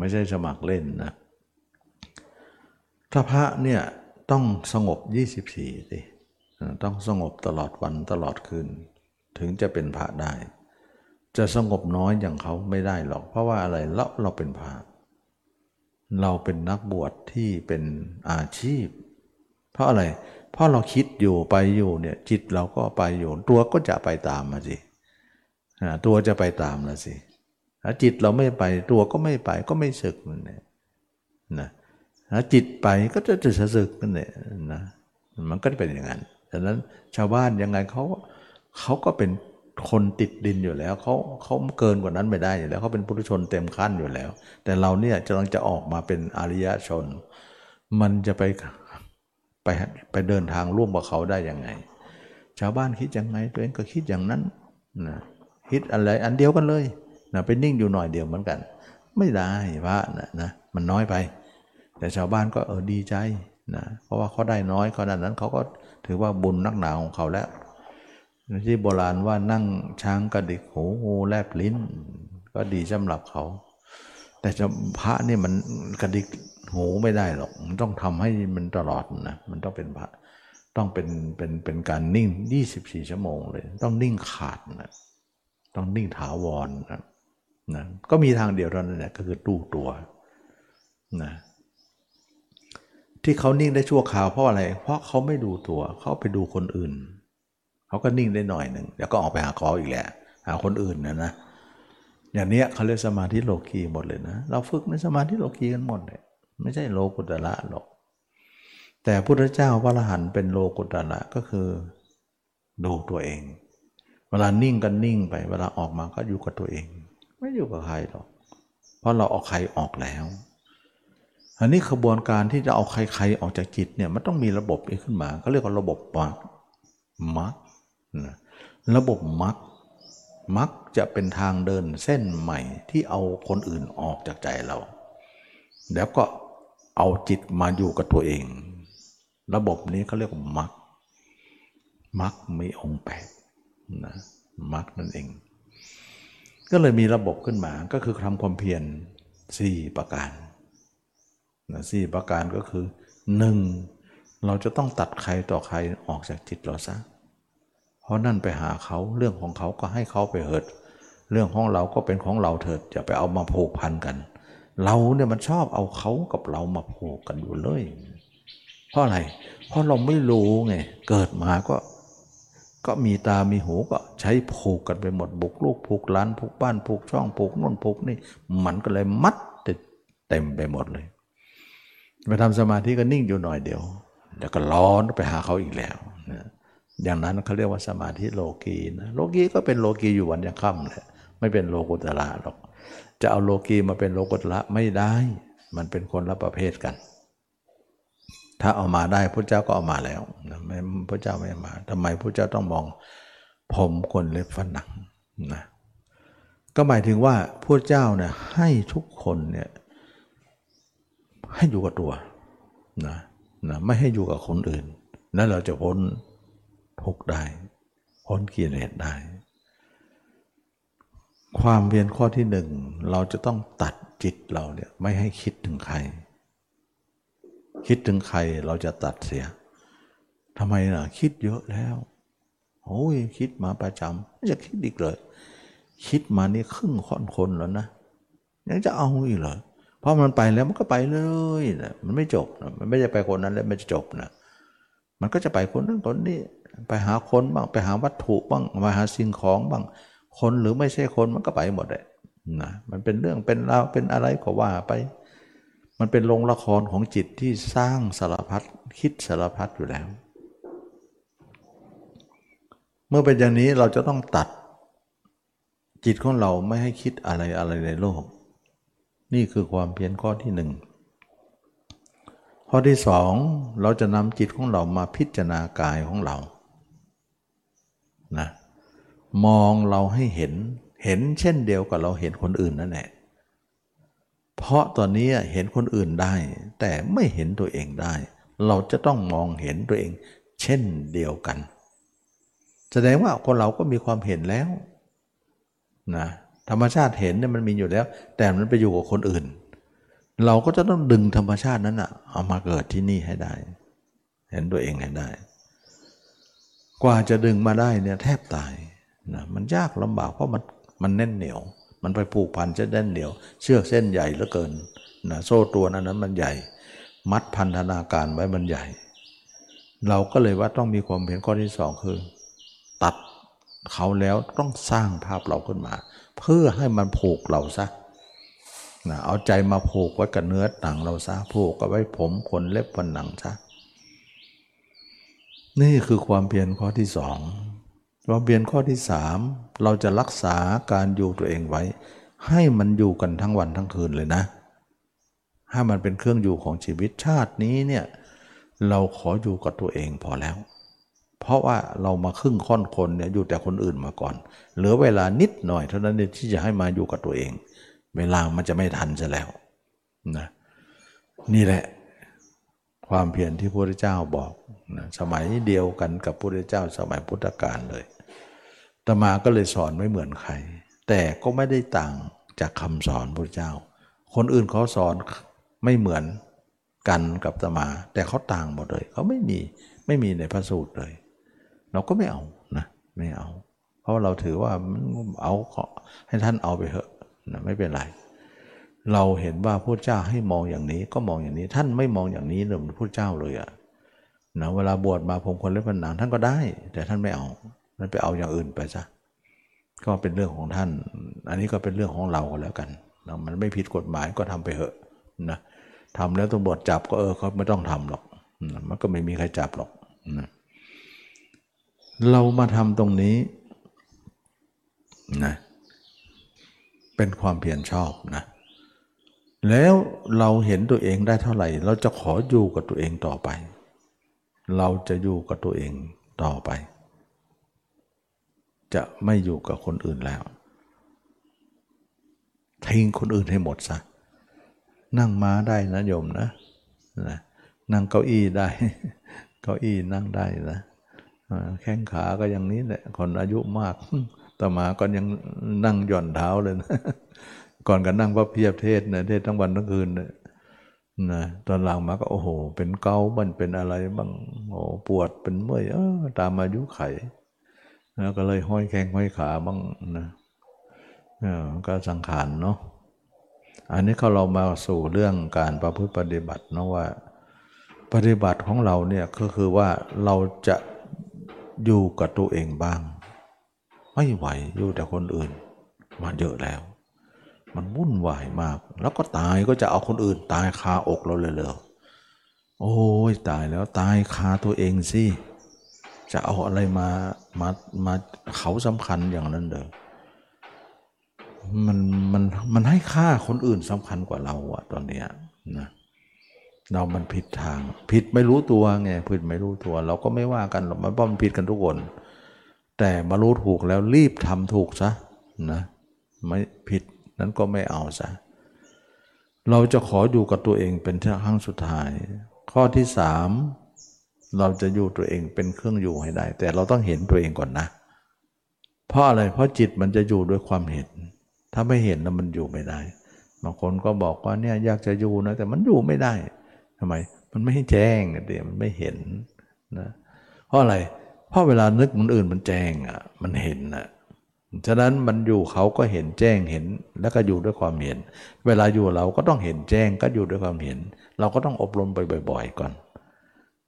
ไม่ใช่สมัครเล่นนะถ้าพระเนี่ยต้องสงบ 24สิต้องสงบตลอดวันตลอดคืน ถึงจะเป็นพระได้ จะสงบน้อยอย่างเขาไม่ได้หรอก เพราะว่าอะไรเราเราเป็นพระ เราเป็นนักบวชที่เป็นอาชีพ เพราะอะไร เพราะเราคิดอยู่ไปอยู่เนี่ยจิตเราก็ไปอยู่ ตัวก็จะไปตามมาสิตัวจะไปตามละสิถ้าจิตเราไม่ไปตัวก็ไม่ไปก็ไม่สึกนั่นแหละนะถ้าจิตไปก็จะจะสึกนั่นแหละนะมันก็เป็นอย่างนั้นดังนั้นชาวบ้านยังไงเขา เขาก็เป็นคนติดดินอยู่แล้วเขาเขาเกินกว่านั้นไม่ได้อยู่แล้วเขาเป็นปุถุชนเต็มขั้นอยู่แล้ว แต่เราเนี่ยจะต้องจะออกมาเป็นอริยชน มันจะไปไปไปเดินทางร่วมกับเขาได้ยังไง ชาวบ้านคิดยังไงตัวเองก็คิดอย่างนั้นนะคิดอะไรอันเดียวกันเลยนะไปนิ่งอยู่หน่อยเดียวเหมือนกัน ไม่ได้พระนะนะมันน้อยไป แต่ชาวบ้านก็เออดีใจนะเพราะว่าเขาได้น้อยขนาดนั้นเขาก็ถือว่าบุญนักหนาของเขาแล้ว ที่โบราณว่านั่งช้างกระดิกหูงูแลบลิ้น ก็ดีสำหรับเขา แต่จะพระนี่มันกระดิกหูไม่ได้หรอก มันต้องทำให้มันตลอดนะ มันต้องเป็นพระ ต้องเป็นเป็นเป็นการนิ่ง 24 ชั่วโมงเลย ต้องนิ่งขาดนะ ต้องนิ่งถาวรนะนะ ก็มีทางเดียวเท่านั้นแหละก็คือตู้ตัวนะที่เขานิ่งได้ชั่วคราวเพราะอะไร เพราะเขาไม่ดูตัว เขาไปดูคนอื่น เขาก็นิ่งได้หน่อยหนึ่งเดี๋ยวก็ออกไปหาเขาอีกแหละหาคนอื่นนะนะอย่างเนี้ยเขาเรียกสมาธิโลกีหมดเลยนะ เราฝึกในสมาธิโลกีกันหมดเลยไม่ใช่โลกุตระหรอก แต่พุทธเจ้าพระอรหันต์เป็นโลกุตระก็คือดูตัวเอง เวลานิ่งก็นิ่งไป เวลาออกมาก็อยู่กับตัวเอง ไม่อยู่กับใครหรอก เพราะเราเอาใครออกแล้ว อันนี้ขบวนการที่จะเอาใครๆออกจากจิตเนี่ยมันต้องมีระบบขึ้นมาเขาเรียกว่าระบบมักมักร ระบบมักมักจะเป็นทางเดินเส้นใหม่ที่เอาคนอื่นออกจากใจเรา แล้วก็เอาจิตมาอยู่กับตัวเอง ระบบนี้เขาเรียกว่ามักมักมีองค์แปดนะมักนั่นเอง ก็เลยมีระบบขึ้นมาก็คือทำความเพียรสี่ประการนะสี่ประการก็คือหนึ่งเราจะต้องตัดใครต่อใครออกจากจิตเราซะ ราะนั่นไปหาเขาเรื่องของเขาก็ให้เขาไปเหิด เรื่องของเราก็เป็นของเราเถิดอย่าไปเอามาผูกพันกัน เราเนี่ยมันชอบเอาเขากับเรามาผูกกันอยู่เลย เพราะอะไร เพราะเราไม่รู้ไงเกิดมาก็ ก็มีตามีหูก็ใช้ผูกกันไปหมดบุกลูกผูกล้านผูกบ้านผูกช่องผูกน่นผูกนี่ มันก็เลยมัดเต็มไปหมดเลยไปทำสมาธิก็นิ่งอยู่หน่อยเดียวเดี๋ยวก็ร้อนไปหาเขาอีกแล้ว อย่างนั้นเขาเรียกว่าสมาธิโลกีนะโลกีก็เป็นโลกีอยู่วันยังค่ำแหละไม่เป็นโลกุตระหรอก จะเอาโลกีมาเป็นโลกุตระไม่ได้ มันเป็นคนละประเภทกัน ถ้าเอามาได้พระเจ้าก็เอามาแล้วไม่พระเจ้าไม่มาทำไมพระเจ้าต้องมองผมคนเล็บฟันหนังนะก็หมายถึงว่าพระเจ้าเนี่ยให้ทุกคนเนี่ยให้อยู่กับตัวนะนะไม่ให้อยู่กับคนอื่น นั้นเราจะพ้น ทุกได้ พ้นกิเลสได้ ความเวียนข้อที่หนึ่งเราจะต้องตัดจิตเราเนี่ยไม่ให้คิดถึงใคร คิดถึงใครเราจะตัดเสียทำไมลนะคิดเยอะแล้วโอ้ยคิดมาประจำไม่จะคิดอีกเลย คิดมานี่ครึ่งคนคนแล้วนะยังจะเอาอีกเหรอพราะมันไปแล้วมันก็ไปเลยนะมันไม่จบนะมันไม่ได้ไปคนนั้นแล้วมันจะจบนะมันก็จะไปคนนั้นคนนี้ ไปหาคนบ้างไปหาวัตถุบ้างไปหาสิ่งของบ้าง คนหรือไม่ใช่คนมันก็ไปหมดเลยนะมันเป็นเรื่องเป็นราวเป็นอะไรก็ว่าไป มันเป็นโรงละครของจิตที่สร้างสารพัดคิดสารพัดอยู่แล้ว เมื่อเป็นอย่างนี้เราจะต้องตัดจิตของเราไม่ให้คิดอะไรอะไรในโลก นี่คือความเพียรข้อที่หนึ่งข้อที่สองเราจะนำจิตของเรามาพิจารณากายของเรา นะมองเราให้เห็นเห็นเช่นเดียวกับเราเห็นคนอื่นนั่นแหละเพราะตอนนี้เห็นคนอื่นได้ แต่ไม่เห็นตัวเองได้ เราจะต้องมองเห็นตัวเอง เช่นเดียวกัน แสดงว่าคนเราก็มีความเห็นแล้วนะธรรมชาติเห็นเนี่ยมันมีอยู่แล้ว แต่มันไปอยู่กับคนอื่น เราก็จะต้องดึงธรรมชาตินั้นอะเอามาเกิดที่นี่ให้ได้ เห็นตัวเองให้ได้ กว่าจะดึงมาได้เนี่ยแทบตายนะมันยากลำบากเพราะมันมันแน่นเหนียว มันไปผูกพันจะแน่นเหนียว เชือกเส้นใหญ่เหลือเกินนะโซ่ตัวนั้นนั้นมันใหญ่ มัดพันธนาการไว้มันใหญ่ เราก็เลยว่าต้องมีความเห็นข้อที่สองคือ ตัดเขาแล้วต้องสร้างภาพเราขึ้นมา เพื่อให้มันผูกเราซะนะเอาใจมาผูกไว้กับเนื้อหนังเราซะผูกกับไว้ผมขนเล็บฟันหนังซะ นี่คือความเพียรข้อที่สองความเพียรข้อที่สามเราจะรักษาการอยู่ตัวเองไว้ ให้มันอยู่กันทั้งวันทั้งคืนเลยนะให้มันเป็นเครื่องอยู่ของชีวิตชาตินี้เนี่ยเราขออยู่กับตัวเองพอแล้ว เพราะว่าเรามาครึ่งค่อนคนเนี่ยอยู่แต่คนอื่นมาก่อน เหลือเวลานิดหน่อยเท่านั้นที่จะให้มาอยู่กับตัวเอง เวลามันจะไม่ทันซะแล้วนะนี่แหละ ความเพียรที่พระพุทธเจ้าบอก นะสมัยเดียวกันกับพระพุทธเจ้าสมัยพุทธกาลเลยตมาก็เลยสอนไม่เหมือนใคร แต่ก็ไม่ได้ต่างจากคำสอนพระเจ้า คนอื่นเขาสอนไม่เหมือนกันกับตมา แต่เขาต่างหมดเลยเขาไม่มีไม่มีในพระสูตรเลย เราก็ไม่เอานะไม่เอา เพราะเราถือว่าเอาให้ท่านเอาไปเถอะนะไม่เป็นไร เราเห็นว่าพระเจ้าให้มองอย่างนี้ก็มองอย่างนี้ ท่านไม่มองอย่างนี้เลยพระเจ้าเลยอะ นะเวลาบวชมาผมคนเล็บผนังท่านก็ได้ แต่ท่านไม่เอาแล้วไปเอาอย่างอื่นไปซะก็เป็นเรื่องของท่าน อันนี้ก็เป็นเรื่องของเราแล้วกันนะมันไม่ผิดกฎหมายก็ทำไปเถอะนะทำแล้วตำรวจจับก็เออเขาไม่ต้องทำหรอกนะมันก็ไม่มีใครจับหรอกนะเรามาทำตรงนี้นะเป็นความเพียรชอบนะแล้วเราเห็นตัวเองได้เท่าไหร่ เราจะขออยู่กับตัวเองต่อไป เราจะอยู่กับตัวเองต่อไป จะไม่อยู่กับคนอื่นแล้ว ทิ้งคนอื่นให้หมดซะนั่งม้าได้นะโยมนะนะ นั่งเก้าอี้ได้ เก้าอี้นั่งได้นะแข้งขาก็อย่างนี้แหละคนอายุมากต่อมาก็ยังนั่งหย่อนเท้าเลยนะก่อนกันนั่งพระเพียบเทศนะเทศทั้งวันทั้งคืนนะ นะตอนหลังมาก็โอ้โห เป็นเกามันเป็นอะไรบ้างโอ้ปวดเป็นเมื่อยเออตามอายุไขแล้วก็เลยห้อยแข้งห้อยขาบ้างนะก็สังขารเนาะอันนี้เขาเรามาสู่เรื่องการประพฤติปฏิบัตินะว่า ปฏิบัติของเราเนี่ยก็คือว่าเราจะอยู่กับตัวเองบ้าง ไม่ไหวอยู่แต่คนอื่น มาเยอะแล้ว มันวุ่นวายมาก แล้วก็ตายก็จะเอาคนอื่น ตายคาอกเราเลยเลยโอ้ยตายแล้วตายคาตัวเองสิจะเอาอะไรมามามาเขาสำคัญอย่างนั้นเด้อมันมันมันให้ค่าคนอื่นสำคัญกว่าเราอะตอนเนี้ยนะเรามันผิดทาง ผิดไม่รู้ตัวไงผิดไม่รู้ตัว เราก็ไม่ว่ากันหรอกมันเพราะมันผิดกันทุกคน แต่มารู้ถูกแล้วรีบทำถูกซะนะไม่ผิด นั้นก็ไม่เอาซะเราจะขออยู่กับตัวเองเป็นครั้งสุดท้าย ข้อที่สามเราจะอยู่ตัวเองเป็นเครื่องอยู่ให้ได้ แต่เราต้องเห็นตัวเองก่อนนะ เพราะอะไรเพราะจิตมันจะอยู่ด้วยความเห็น ถ้าไม่เห็นแล้วมันอยู่ไม่ได้บางคนก็บอกว่าเนี่ยอยากจะอยู่นะแต่มันอยู่ไม่ได้ทำไม มันไม่ให้แจ้งเดี๋ยวมันไม่เห็นนะเพราะอะไรเพราะเวลานึกมันอื่นมันแจ้งอะมันเห็นอะ ฉะนั้นมันอยู่เขาก็เห็นแจ้งเห็น แล้วก็อยู่ด้วยความเห็น เวลาอยู่เราก็ต้องเห็นแจ้งก็อยู่ด้วยความเห็น เราก็ต้องอบรมไปบ่อย ๆ ก่อน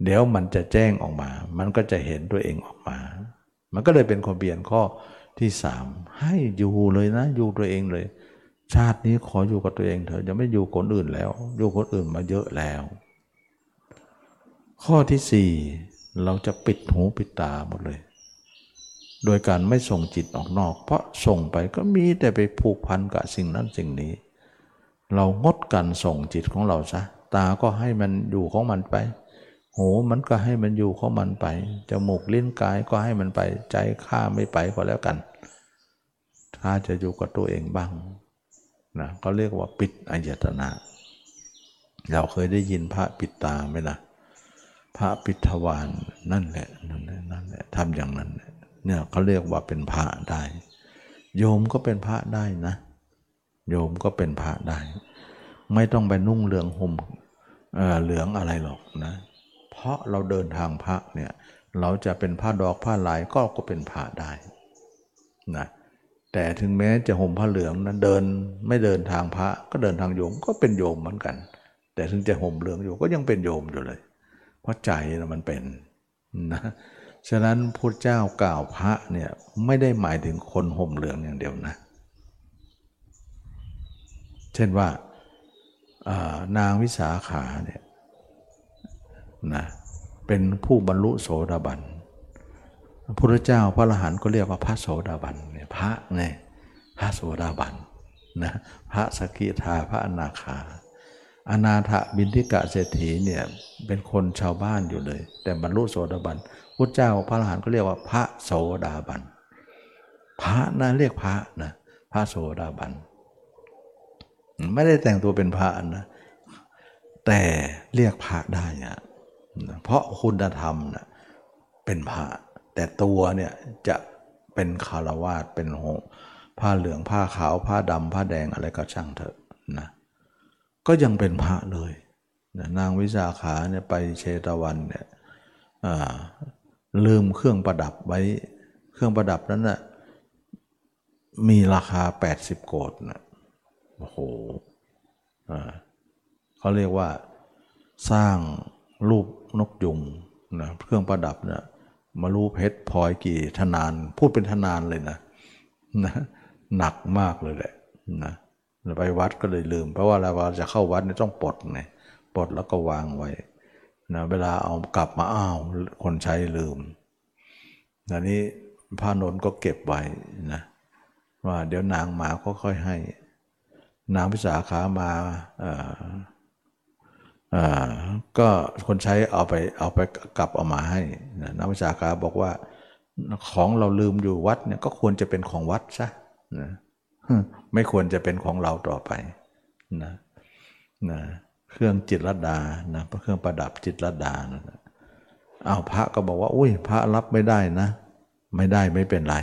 เดี๋ยวมันจะแจ้งออกมา มันก็จะเห็นตัวเองออกมา มันก็เลยเป็นความเปลี่ยนข้อที่สามให้อยู่เลยนะ อยู่ตัวเองเลย ชาตินี้ขออยู่กับตัวเองเถอะจะไม่อยู่คนอื่นแล้ว อยู่คนอื่นมาเยอะแล้ว ข้อที่สี่เราจะปิดหูปิดตาหมดเลย โดยการไม่ส่งจิตออกนอก เพราะส่งไปก็มีแต่ไปผูกพันกับสิ่งนั้นสิ่งนี้ เรางดการส่งจิตของเราซะ ตาก็ให้มันอยู่ของมันไป หูมันก็ให้มันอยู่ของมันไป จมูกลิ้นกายก็ให้มันไป ใจข้าไม่ไปก็แล้วกัน ถ้าจะอยู่กับตัวเองบ้างนะก็เรียกว่าปิดอายตนะ เราเคยได้ยินพระปิดตาไหมล่ะ พระปิทวานนั่นแหละนั่นแหละนั่นแหละทำอย่างนั้น เนี่ยเขาเรียกว่าเป็นพระได้ โยมก็เป็นพระได้นะ โยมก็เป็นพระได้ ไม่ต้องไปนุ่งเหลืองห่มเหลืองอะไรหรอกนะ เพราะเราเดินทางพระเนี่ยเราจะเป็นผ้าดอกผ้าลายก็ก็เป็นพระได้นะแต่ถึงแม้จะห่มผ้าเหลืองนั้นเดินไม่เดินทางพระก็เดินทางโยมก็เป็นโยมเหมือนกัน แต่ถึงจะห่มเหลืองอยู่ก็ยังเป็นโยมอยู่เลย เพราะใจมันเป็นนะ ฉะนั้นพุทธเจ้ากล่าวพระเนี่ยไม่ได้หมายถึงคนห่มเหลืองอย่างเดียวนะ เช่นว่านางวิสาขาเนี่ยนะเป็นผู้บรรลุโสดาบันพระพุทธเจ้าพระอรหันต์ก็เรียกว่าพระโสดาบันเนี่ยพระเนี่ยพระโสดาบันนะพระสกิทาพระอนาคา อนาถบินทิกะเศรษฐีเนี่ยเป็นคนชาวบ้านอยู่เลย แต่บรรลุโสดาบัน พุทธเจ้าพระอรหันต์ก็เรียกว่าพระโสดาบัน พระนะเรียกพระนะพระโสดาบัน ไม่ได้แต่งตัวเป็นพระนะแต่เรียกพระได้อะเพราะคุณธรรมนะเป็นพระแต่ตัวเนี่ยจะเป็นคารวาสเป็นหงผ้าเหลืองผ้าขาวผ้าดำผ้าแดงอะไรก็ช่างเถอะนะก็ยังเป็นพระเลยนางวิสาขาเนี่ยไปเชตวันเนี่ย ลืมเครื่องประดับไว้ เครื่องประดับนั้นนะ่ะมีราคา 80 โกดนะโอ้โหเขาเรียกว่าสร้างรูปนกยุงนะเครื่องประดับเนะี่ยมารู้เพชรพลอยกี่ทนาน พูดเป็นทนานเลยนะนะหนักมากเลยแหละนะไปวัดก็เลยลืม เพราะว่าเราจะเข้าวัดนี่ต้องปลดไงปลดแล้วก็วางไว้ นะเวลาเอากลับมาอ้าวคนใช้ลืมอันนี้พระนนก็เก็บไว้นะว่าเดี๋ยวนางมาก็ค่อยให้ นางพิสาขามาก็คนใช้เอาไปเอาไปกลับเอามาให้นางพิสาขาบอกว่าของเราลืมอยู่วัดเนี่ยก็ควรจะเป็นของวัดซะนะไม่ควรจะเป็นของเราต่อไปนะนะ เครื่องจิตรดานะเครื่องประดับจิตรดานะเอาพระก็บอกว่าอุ้ยพระรับไม่ได้นะ ไม่ได้ไม่เป็นไร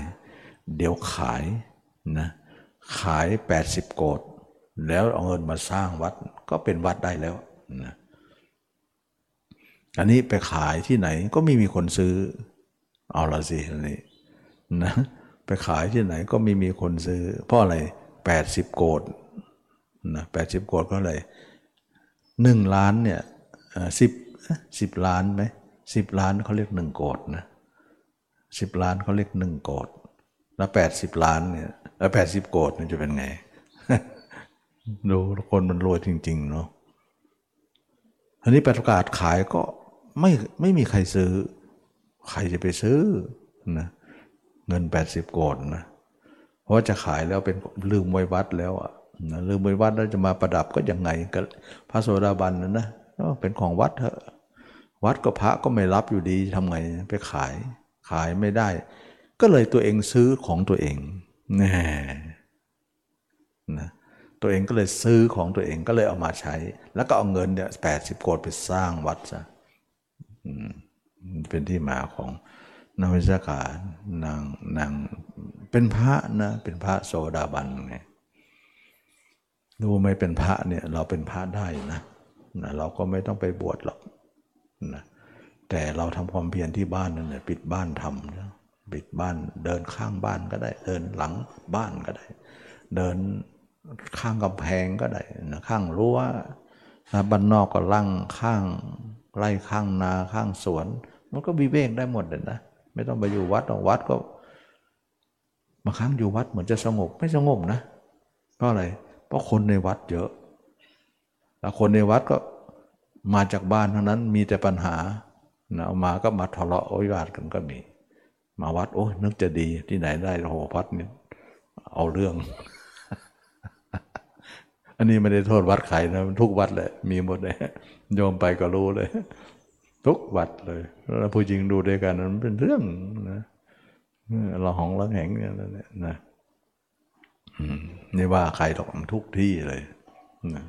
เดี๋ยวขายนะขาย 80 โกดแล้วเอาเงินมาสร้างวัดก็เป็นวัดได้แล้วนะอันนี้ไปขายที่ไหนก็ไม่มีคนซื้อ เอาละสิอันนี้นะไปขายที่ไหนก็ไม่มีคนซื้อ เพราะอะไร 80 โกดนะ80โกดก็เลย หนึ่งล้านเนี่ยสิบสิบล้านไหมสิบล้านเขาเรียกหนึ่งโกดนะสิบล้านเขาเรียกหนึ่งโกดแล้วแปดสิบล้านเนี่ยแล้วแปดสิบโกดนี่จะเป็นไงดูคนมันรวยจริง ๆ เนาะอันนี้ประกาศขายก็ไม่ไม่มีใครซื้อ ใครจะไปซื้อนะเงินแปดสิบโกดนะ เพราะจะขายแล้วเป็นลืมไว้วัดแล้วอะนะ ลืมไว้วัดแล้วจะมาประดับก็ยังไงก็พระโสดาบันนะนะเป็นของวัดเถอะวัดก็พระก็ไม่รับอยู่ดีทำไงไปขายขายไม่ได้ ก็เลยตัวเองซื้อของตัวเองแน่นะตัวเองก็เลยซื้อของตัวเองก็เลยเอามาใช้ แล้วก็เอาเงินเนี่ยแปดสิบโกดไปสร้างวัดซะเป็นที่มาของนวิสาขานางนางเป็นพระนะเป็นพระโสดาบันไง รู้ไม่เป็นพระเนี่ยเราเป็นพระได้นะนะเราก็ไม่ต้องไปบวชหรอกนะแต่เราทำความเพียรที่บ้านนั่นแหละปิดบ้านทำนะปิดบ้านเดินข้างบ้านก็ได้ เดินหลังบ้านก็ได้ เดินข้างกำแพงก็ได้นะข้างรั้วนะบ้านนอกก็ลั่งข้างไร่ข้างนาข้างสวน มันก็วิเวกได้หมดเลยนะไม่ต้องไปอยู่วัดหรอกวัดก็บางครั้งอยู่วัดเหมือนจะสงบไม่สงบนะเพราะอะไรเพราะคนในวัดเยอะแล้วคนในวัดก็มาจากบ้านทั้งนั้นมีแต่ปัญหานะมาก็มาทะเลาะวิวาทกันก็มี มาวัดโอ้ยนึกจะดีที่ไหนได้โหพัดนี่เอาเรื่อง อันนี้ไม่ได้โทษวัดใครนะทุกวัดเลยมีหมดเลยโยมไปก็รู้เลย ทุกวัดเลยแล้วผู้จริงดูด้วยกันมันเป็นเรื่องนะเราหองเราแหงเนี่ยนะ นี่ว่าใครหรอกทุกที่เลยนะ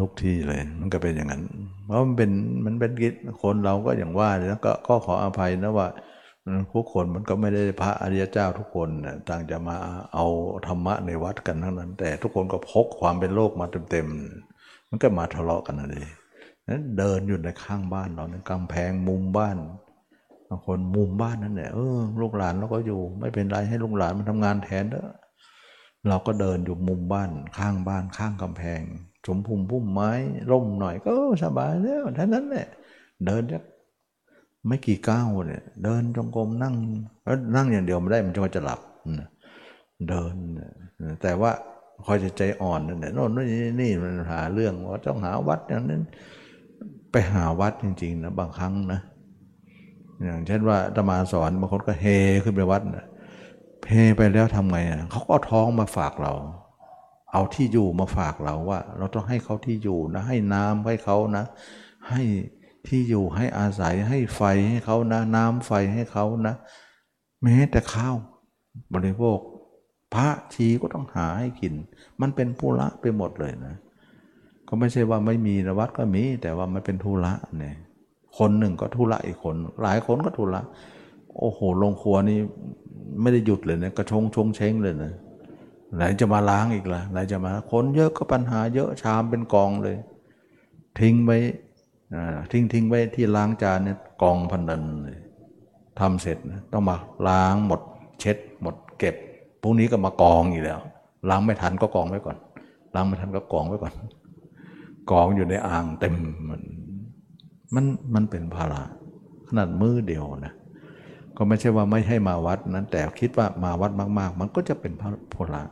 ทุกที่เลย มันก็เป็นอย่างนั้น เพราะมันเป็นมันเป็นกิจคนเราก็อย่างว่าแล้วก็ก็ขออภัยนะว่าทุกคนมันก็ไม่ได้พระอริยเจ้าทุกคนต่างจะมาเอาธรรมะในวัดกันทั้งนั้น แต่ทุกคนก็พกความเป็นโลกมาเต็มๆมันก็มาทะเลาะกันเลยนั้นเดินอยู่ในข้างบ้านเราในกำแพงมุมบ้านบางคนมุมบ้านนั่นแหละเออลูกหลานเราก็อยู่ ไม่เป็นไรให้ลูกหลานมันทำงานแทนเด้อ เราก็เดินอยู่มุมบ้านข้างบ้านข้างกำแพง สมพุ่มพุ่มไม้ร่มหน่อยก็สบายแล้วท่านั้นแหละเดินจะไม่กี่ก้าวเนี่ยเดินจงกรมนั่งนั่งอย่างเดียวไม่ได้มันจะจะหลับเดิน แต่ว่าคอยจะใจอ่อนนั่นแหละโน่นนี่นี่มันหาเรื่องว่าต้องหาวัดอย่างนั้น ไปหาวัดจริงๆนะบางครั้งนะอย่างเช่นว่าตมาสอนบางคนก็เฮขึ้นไปวัดนะ เพไปแล้วทำไงอะเขาก็ท้องมาฝากเรา เอาที่อยู่มาฝากเราว่า เราต้องให้เขาที่อยู่นะ ให้น้ำให้เขานะ ให้ที่อยู่ให้อาศัยให้ไฟให้เขานะ น้ำไฟให้เขานะ แม้แต่ข้าวบริโภค พระชีก็ต้องหาให้กิน มันเป็นผู้ละไปหมดเลยนะ ก็ไม่ใช่ว่าไม่มีนะวัดก็มี แต่ว่ามันเป็นทุละเนี่ยคนหนึ่งก็ทุละอีกคน หลายคนก็ทุละ โอ้โหลงครัวนี่ไม่ได้หยุดเลยนะกระชงชงเช้งเลยนะไหนจะมาล้างอีกละ่ะไหนจะมาคนเยอะก็ปัญหาเยอะชามเป็นกองเลย ทิ้งไว้ทิ้งทิ้งไว้ที่ล้างจานเนี่ยกองพันนันเลยทำเสร็จนะต้องมาล้างหมด เช็ด หมดเก็บพรุนี้ก็มากองอีกแล้ว ล้างไม่ทันก็กองไว้ก่อน ล้างไม่ทันก็กองไว้ก่อน กองอยู่ในอ่างเต็มมันมันมันเป็นภาระขนาดมือเดียวนะ ก็ไม่ใช่ว่าไม่ให้มาวัดนั้นแต่คิดว่ามาวัดมาก ๆ มันก็จะเป็นพระโพละ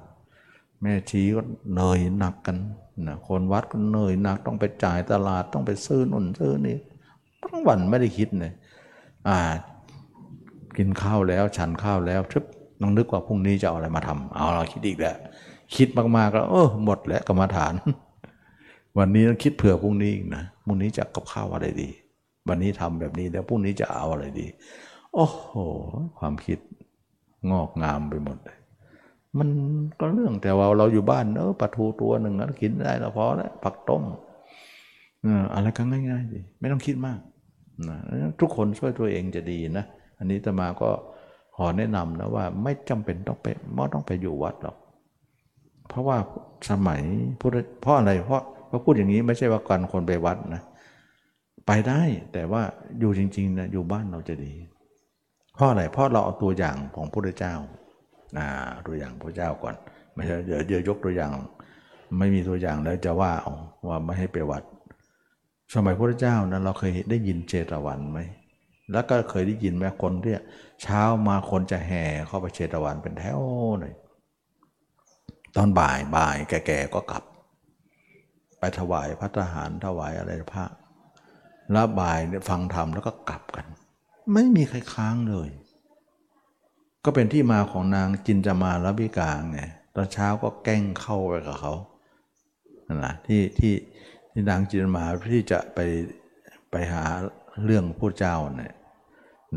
แม่ชีก็เหนื่อยหนักกันนะคนวัดก็เหนื่อยหนักต้องไปจ่ายตลาดต้องไปซื้อนุ่นซื้อนี่ทั้งวันไม่ได้คิดเลยอ่า กินข้าวแล้วฉันข้าวแล้วทึบน้องนึกว่าพรุ่งนี้จะเอาอะไรมาทำเอาเราคิดอีกแล้วคิดมากๆก็เออหมดแล้วกรรมฐาน วันนี้ต้องคิดเผื่อพรุ่งนี้อีกนะพรุ่งนี้จะกับข้าวอะไรดี วันนี้ทำแบบนี้แล้วพรุ่งนี้จะเอาอะไรดี โอ้โห ความคิดงอกงามไปหมดเลย มันก็เรื่องแต่ว่าเราอยู่บ้านเออปลาทูตัวหนึ่งก็กินได้แล้วพอแล้วผักต้มอะไรก็ง่ายๆดีไม่ต้องคิดมากนะทุกคนช่วยตัวเองจะดีนะ อันนี้ตมาก็ขอแนะนำนะว่าไม่จำเป็นต้องไปไม่ต้องไปอยู่วัดหรอก เพราะว่าสมัยพุทธเพราะอะไรเพราะพอพูดอย่างนี้ไม่ใช่ว่าการคนไปวัดนะ ไปได้แต่ว่าอยู่จริงๆนะอยู่บ้านเราจะดี ราะอะไรเพราะเราเอาตัวอย่างของพระพุทธเจ้าตัวอย่างพระเจ้าก่อนไม่ใช่เดี๋ยวเดี๋ยวยกตัวอย่าง ไม่มีตัวอย่างแล้วจะว่าเอาว่าไม่ให้ไปวัด สมัยพระเจ้านั้นเราเคยได้ยินเจตวันไหมแล้วก็เคยได้ยินไหมคนที่เช้ามาคนจะแห่เข้าไปเชตวันเป็นแถวเลยตอนบ่ายบ่ายแก่ๆก็กลับ ไปถวายพระทหารถวายอะไรพระแล้วบ่ายฟังธรรมแล้วก็กลับกัน ไม่มีใครค้างเลย ก็เป็นที่มาของนางจินจามาลวิกาไงตอนเช้าก็แกล้งเข้าไปกับเขานั่นแหละที่ที่ที่นางจินมาที่จะไปไปหาเรื่องพระเจ้าเนี่ย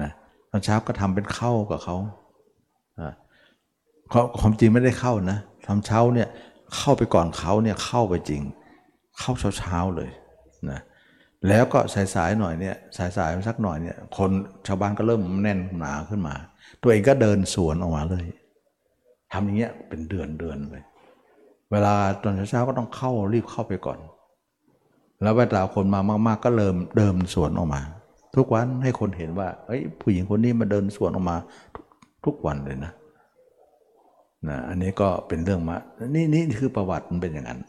นะตอนเช้าก็ทำเป็นเข้ากับเขาเขาความจริงไม่ได้เข้านะทำเช้าเนี่ยเข้าไปก่อนเขาเนี่ยเข้าไปจริง เข้าเช้าเช้าเลยนะ แล้วก็สายๆหน่อยเนี่ยสายๆสักหน่อยเนี่ยคนชาวบ้านก็เริ่มแน่นหนาขึ้นมา ตัวเองก็เดินสวนออกมาเลยทำอย่างเงี้ยเป็นเดือนเดือนไปเวลาตอนเช้าก็ต้องเข้ารีบเข้าไปก่อน แล้วเวลาคนมามาก ๆ ก็เริ่มเดินสวนออกมา ทุกวันให้คนเห็นว่าเฮ้ยผู้หญิงคนนี้มาเดินสวนออกมาทุกทุกวันเลยนะนะอันนี้ก็เป็นเรื่องมานี่นี่คือประวัติมันเป็นอย่างนั้น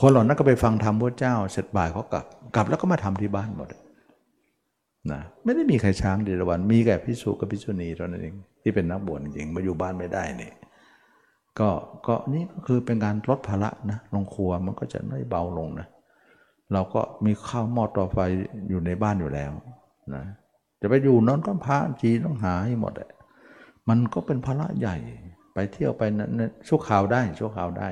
คนเหล่านั้นก็ไปฟังธรรมพระเจ้า เสร็จบ่ายเขากลับ กลับแล้วก็มาทำที่บ้านหมดนะไม่ได้มีใครช้างเดรวัน มีแค่พิสุกับพิสุณีเท่านั้นเองที่เป็นนักบวชจริงมาอยู่บ้านไม่ได้นี่ก็ก็นี่ก็คือเป็นการลดภาระนะลงครัวมันก็จะน้อยเบาลงนะเราก็มีข้าวหม้อต่อไฟอยู่ในบ้านอยู่แล้วนะจะไปอยู่นั้นก็พระจีต้องหาให้หมดเลยมันก็เป็นภาระใหญ่ไปเที่ยวไปนั้นชั่วคราวได้ชั่วคราวได้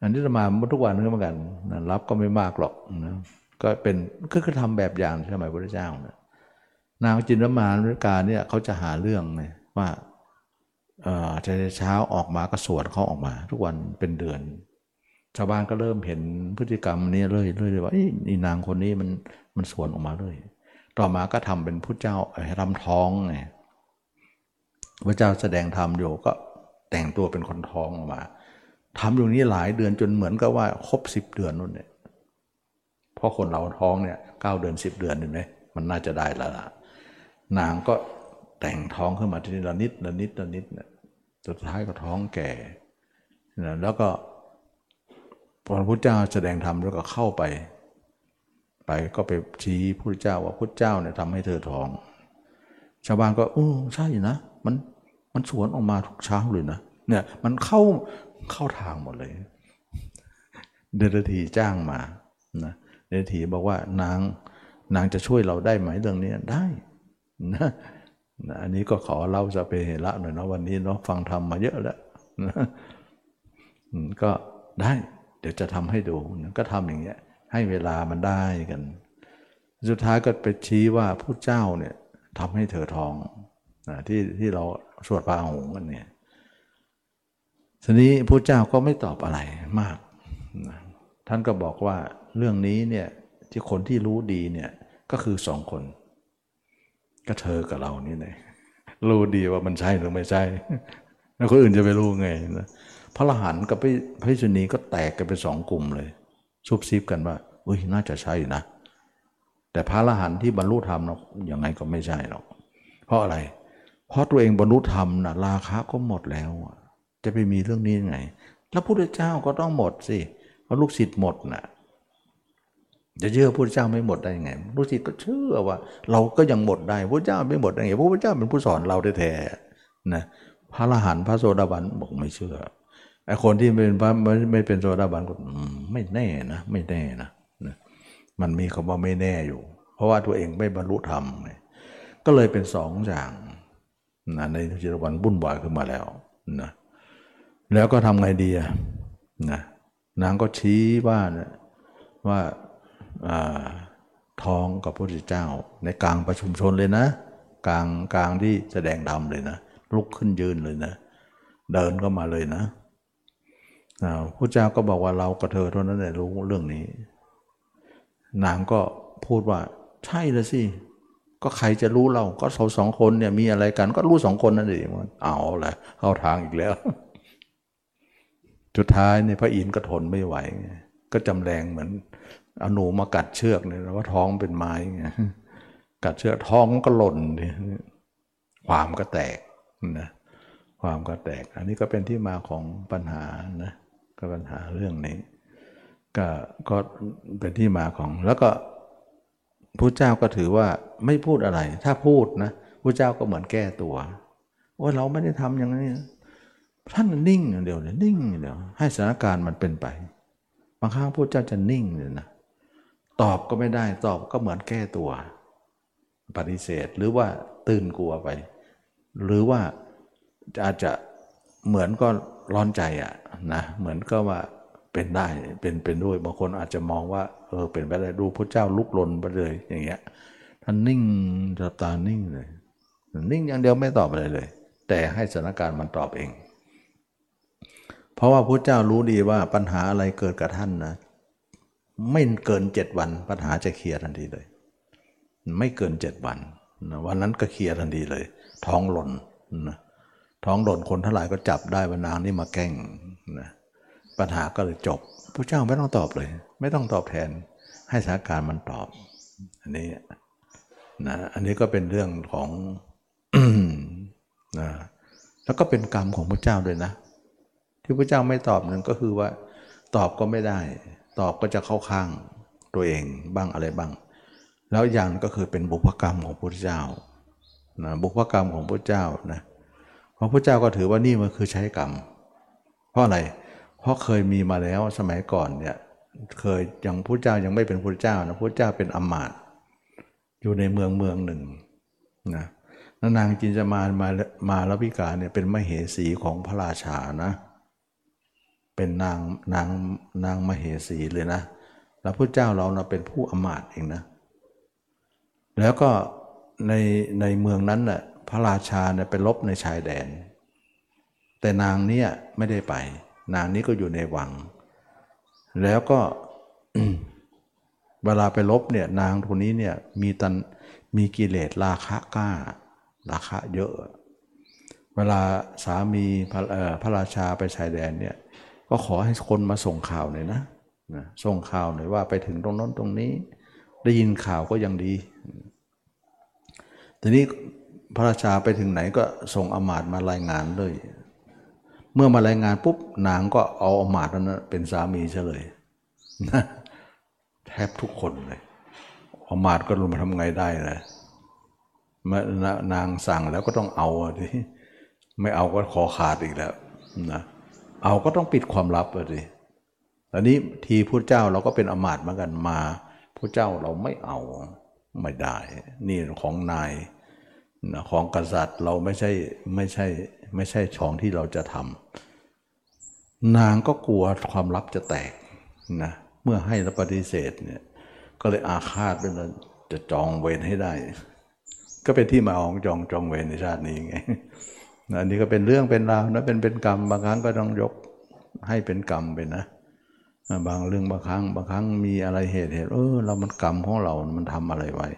อันนี้จะมาทุกวันก็เหมือนกันนะรับก็ไม่มากหรอกนะก็เป็นก็คือทำแบบอย่างสมัยพระเจ้านะนางจินรมานริกาเนี่ยเขาจะหาเรื่องไงว่าเออเช้าออกมาก็สวดเขาออกมา ทุกวันเป็นเดือน ชาวบ้านก็เริ่มเห็นพฤติกรรมนี้เลยเลยว่าอีนางคนนี้มันมันสวนออกมาเลยต่อมาก็ทำเป็นผู้เจ้าทำท้องไงพระเจ้าแสดงธรรมอยู่ก็แต่งตัวเป็นคนท้องออกมา ทำอยู่นี้หลายเดือนจนเหมือนกับว่าครบสิบเดือนนู่นเนี่ยเพราะคนเราท้องเนี่ยเก้าเดือนสิบเดือนเห็นไหมมันน่าจะได้แล้วล่ะนางก็แต่งท้องขึ้นมาทีละนิดละนิดละนิดเนี่ยสุดท้ายก็ท้องแก่นะแล้วก็พระพุทธเจ้าแสดงธรรมแล้วก็เข้าไป ไปก็ไปชี้พระเจ้าว่าพระเจ้าเนี่ยทำให้เธอท้อง ชาวบ้านก็โอ้ใช่นะ มันมันสวนออกมาทุกเช้าเลยนะเนี่ยมันเข้า เข้าทางหมดเลย เดรธีจ้างมานะเดรธีบอกว่านางนางจะช่วยเราได้ไหมเรื่องนี้ได้นะอันนี้ก็ขอเล่าสเปเหระหน่อยนะวันนี้เนาะฟังธรรมมาเยอะแล้วนะก็ได้เดี๋ยวจะทำให้ดูก็ทำอย่างเงี้ย ให้เวลามันได้กัน สุดท้ายก็ไปชี้ว่าผู้เจ้าเนี่ยทำให้เธอทองนะที่ที่เราสวดพระหงกันเนี่ย ทีนี้พระเจ้าก็ไม่ตอบอะไรมาก ท่านก็บอกว่าเรื่องนี้เนี่ยที่คนที่รู้ดีเนี่ยก็คือสองคน ก็เธอกับเรานี่ไงรู้ดีว่ามันใช่หรือไม่ใช่ แล้วคนอื่นจะไปรู้ไงนะพระรหันกับพระพิสุนีก็แตกกันเป็นสองกลุ่มเลย ซุบซิบกันว่าอุ้ยน่าจะใช่นะ แต่พระรหันที่บรรลุธรรมเนาะยังไงก็ไม่ใช่หรอกเพราะอะไร เพราะตัวเองบรรลุธรรมนะราคะก็หมดแล้ว จะไปมีเรื่องนี้ยังไง แล้วพระพุทธเจ้าก็ต้องหมดสิเพราะลูกศิษย์หมดนะ่ะจะเชื่อพระเจ้าไม่หมดได้ยังไงลูกศิษย์ก็เชื่อว่า เราก็ยังหมดได้พระเจ้าไม่หมดได้ไงพระเจ้าเป็นผู้สอนเราแท้ๆนะพระอรหันต์พระโสดาบันบอกไม่เชื่อไอ้คนที่เป็นพระไม่ไม่เป็นโสดาบันก็ไม่แน่นะไม่แน่นะนะมันมีคำว่าไม่แน่อยู่ เพราะว่าตัวเองไม่บรรลุธรรมก็เลยเป็นสองอย่างนะในจิตวันบุ่นวายขึ้นมาแล้วนะ แล้วก็ทำไงดีอะนะนางก็ชี้ว่านะว่าท้องกับพระพุทธเจ้า ในกลางประชุมชนเลยนะ กลางกลางที่แสดงธรรมเลยนะ ลุกขึ้นยืนเลยนะ เดินก็มาเลยนะพระเจ้าก็บอกว่าเรากับเธอเท่านั้นแหละรู้เรื่องนี้ นางก็พูดว่า ใช่ลยสิ ก็ใครจะรู้เราก็เราสองคนเนี่ยมีอะไรกัน ก็รู้สองคนนั่นเองเอาแหละเข้าทางอีกแล้ว สุดท้ายเนี่ยพระอินทร์ก็ทนไม่ไหว ก็จำแรงเหมือนเอาหนูมากัดเชือกเนี่ยว่าท้องเป็นไม้ไงกัดเชือกท้องก็หล่นความก็แตกนะความก็แตก อันนี้ก็เป็นที่มาของปัญหานะก็ปัญหาเรื่องนี้ ก็ก็เป็นที่มาของ แล้วก็พระเจ้าก็ถือว่าไม่พูดอะไร ถ้าพูดนะพระเจ้าก็เหมือนแก้ตัวว่าเราไม่ได้ทำอย่างนี้ ท่านนิ่งเดียวเลยนิ่งเดียวให้สถานการณ์มันเป็นไป บางครั้งพระเจ้าจะนิ่งเลยนะตอบก็ไม่ได้ตอบก็เหมือนแก้ตัว ปฏิเสธหรือว่าตื่นกลัวไป หรือว่าอาจจะเหมือนก็ร้อนใจอะนะเหมือนก็ว่าเป็นได้เป็นเป็นด้วยบางคนอาจจะมองว่าเออเป็นไปได้ดูพระเจ้าลุกลนไปเลยอย่างเงี้ยท่านนิ่งจับตานิ่งเลยนิ่งอย่างเดียวไม่ตอบอะไรเลย แต่ให้สถานการณ์มันตอบเอง เพราะว่าพระเจ้ารู้ดีว่าปัญหาอะไรเกิดกับท่านนะ ไม่เกินเจ็ดวันปัญหาจะเคลียร์ทันทีเลย ไม่เกินเจ็ดวันวันนั้นก็เคลียร์ทันทีเลย ท้องหล่นนะท้องหล่นคนทั้งหลายก็จับได้ว่านางนี่มาแกล้งนะปัญหาก็เลยจบพระเจ้าไม่ต้องตอบเลย ไม่ต้องตอบแทนให้สถานการณ์มันตอบ อันนี้นะอันนี้ก็เป็นเรื่องของนะแล้วก็เป็นกรรมของพระเจ้าด้วยนะ ที่พระเจ้าไม่ตอบนึงก็คือว่า ตอบก็ไม่ได้ ตอบก็จะเข้าข้างตัวเองบ้างอะไรบ้าง แล้วอย่างก็คือเป็นบุพกรรมของพระเจ้านะบุพกรรมของพระเจ้านะเพราะพระเจ้าก็ถือว่านี่มันคือใช้กรรม เพราะอะไร เพราะเคยมีมาแล้วสมัยก่อนเนี่ยเคยยังพระเจ้ายังไม่เป็นพระเจ้านะพระเจ้าเป็นอมาตอยู่ในเมืองเมืองหนึ่งนะนางจินจมานมามาลวิกาเนี่ยเป็นมเหสีของพระราชานะ เป็นนางนางนางมเหสีเลยนะ แล้วพระเจ้าเรานะเป็นผู้อมาตเองนะ แล้วก็ในในเมืองนั้นน่ะพระราชาเนี่ยไปลบในชายแดน แต่นางเนี่ยไม่ได้ไป นางนี้ก็อยู่ในวัง แล้วก็เวลาไปลบเนี่ยนางคนนี้เนี่ยมีตันมีกิเลสราคะกล้า ราคะเยอะ เวลาสามีพระพระราชาไปชายแดนเนี่ย ก็ขอให้คนมาส่งข่าวหน่อยนะนะส่งข่าวหน่อยว่าไปถึงตรงน้นตรงนี้ ได้ยินข่าวก็ยังดี ทีนี้พระราชาไปถึงไหนก็ส่งอมาตมารายงานเลย เมื่อมารายงานปุ๊บนางก็เอาอมาตนั้นเป็นสามีเฉลยนะแทบทุกคนเลยอมาตก็รู้มาทำไงได้เลยมานางสั่งแล้วก็ต้องเอาทีไม่เอาก็ขอขาดอีกแล้วนะ เอาก็ต้องปิดความลับเลยตอนนี้ทีพระเจ้าเราก็เป็นอมาตย์เหมือนกันมาพระเจ้าเราไม่เอาไม่ได้ นี่ของนายของกษัตริย์เราไม่ใช่ไม่ใช่ไม่ใช่ช่องที่เราจะทำนางก็กลัวความลับจะแตกนะเมื่อให้แล้วปฏิเสธเนี่ยก็เลยอาฆาตเป็นจะจองเวรให้ได้ ก็เป็นที่มาของจองจองเวรในชาตินี้ไง อันนี้ก็เป็นเรื่องเป็นราวนะเป็นเป็นกรรมบางครั้งก็ต้องยกให้เป็นกรรมไปนะบางเรื่องบางครั้งบางครั้งมีอะไรเหตุเหตุเออเรามันกรรมของเรา มันทำอะไรไว้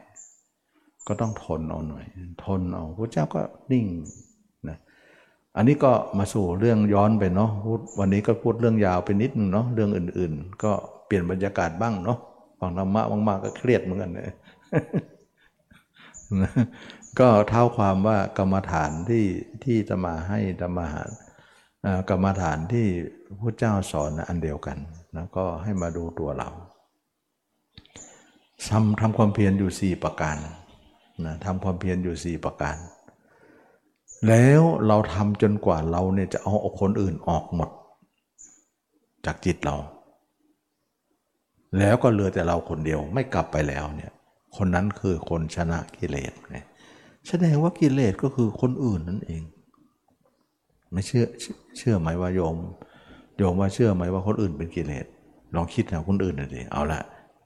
ก็ต้องทนเอาหน่อย ทนเอาพระเจ้าก็นิ่งนะอันนี้ก็มาสู่เรื่องย้อนไปเนาะพูดวันนี้ก็พูดเรื่องยาวไปนิดนึงเนาะเรื่องอื่น ๆ ก็เปลี่ยนบรรยากาศบ้างเนาะฟังธรรมะมากๆก็เครียดเหมือนกันเลย ก็เท่าความว่ากรรมฐานที่ที่จะมาให้ธรรมหากรรมฐานที่พระเจ้าสอนอันเดียวกันนะก็ให้มาดูตัวเราทำทำความเพียรอยู่สี่ประการนะทำความเพียรอยู่สี่ประการ แล้วเราทำจนกว่าเราเนี่ยจะเอาคนอื่นออกหมด จากจิตเรา แล้วก็เหลือแต่เราคนเดียวไม่กลับไปแล้วเนี่ยคนนั้นคือคนชนะกิเลสไง แสดงว่ากิเลสก็คือคนอื่นนั่นเอง ไม่เชื่อเชื่อไหมว่าโยม โยมว่าเชื่อไหมว่าคนอื่นเป็นกิเลสลองคิดนะคนอื่นน่อยดิเอาละ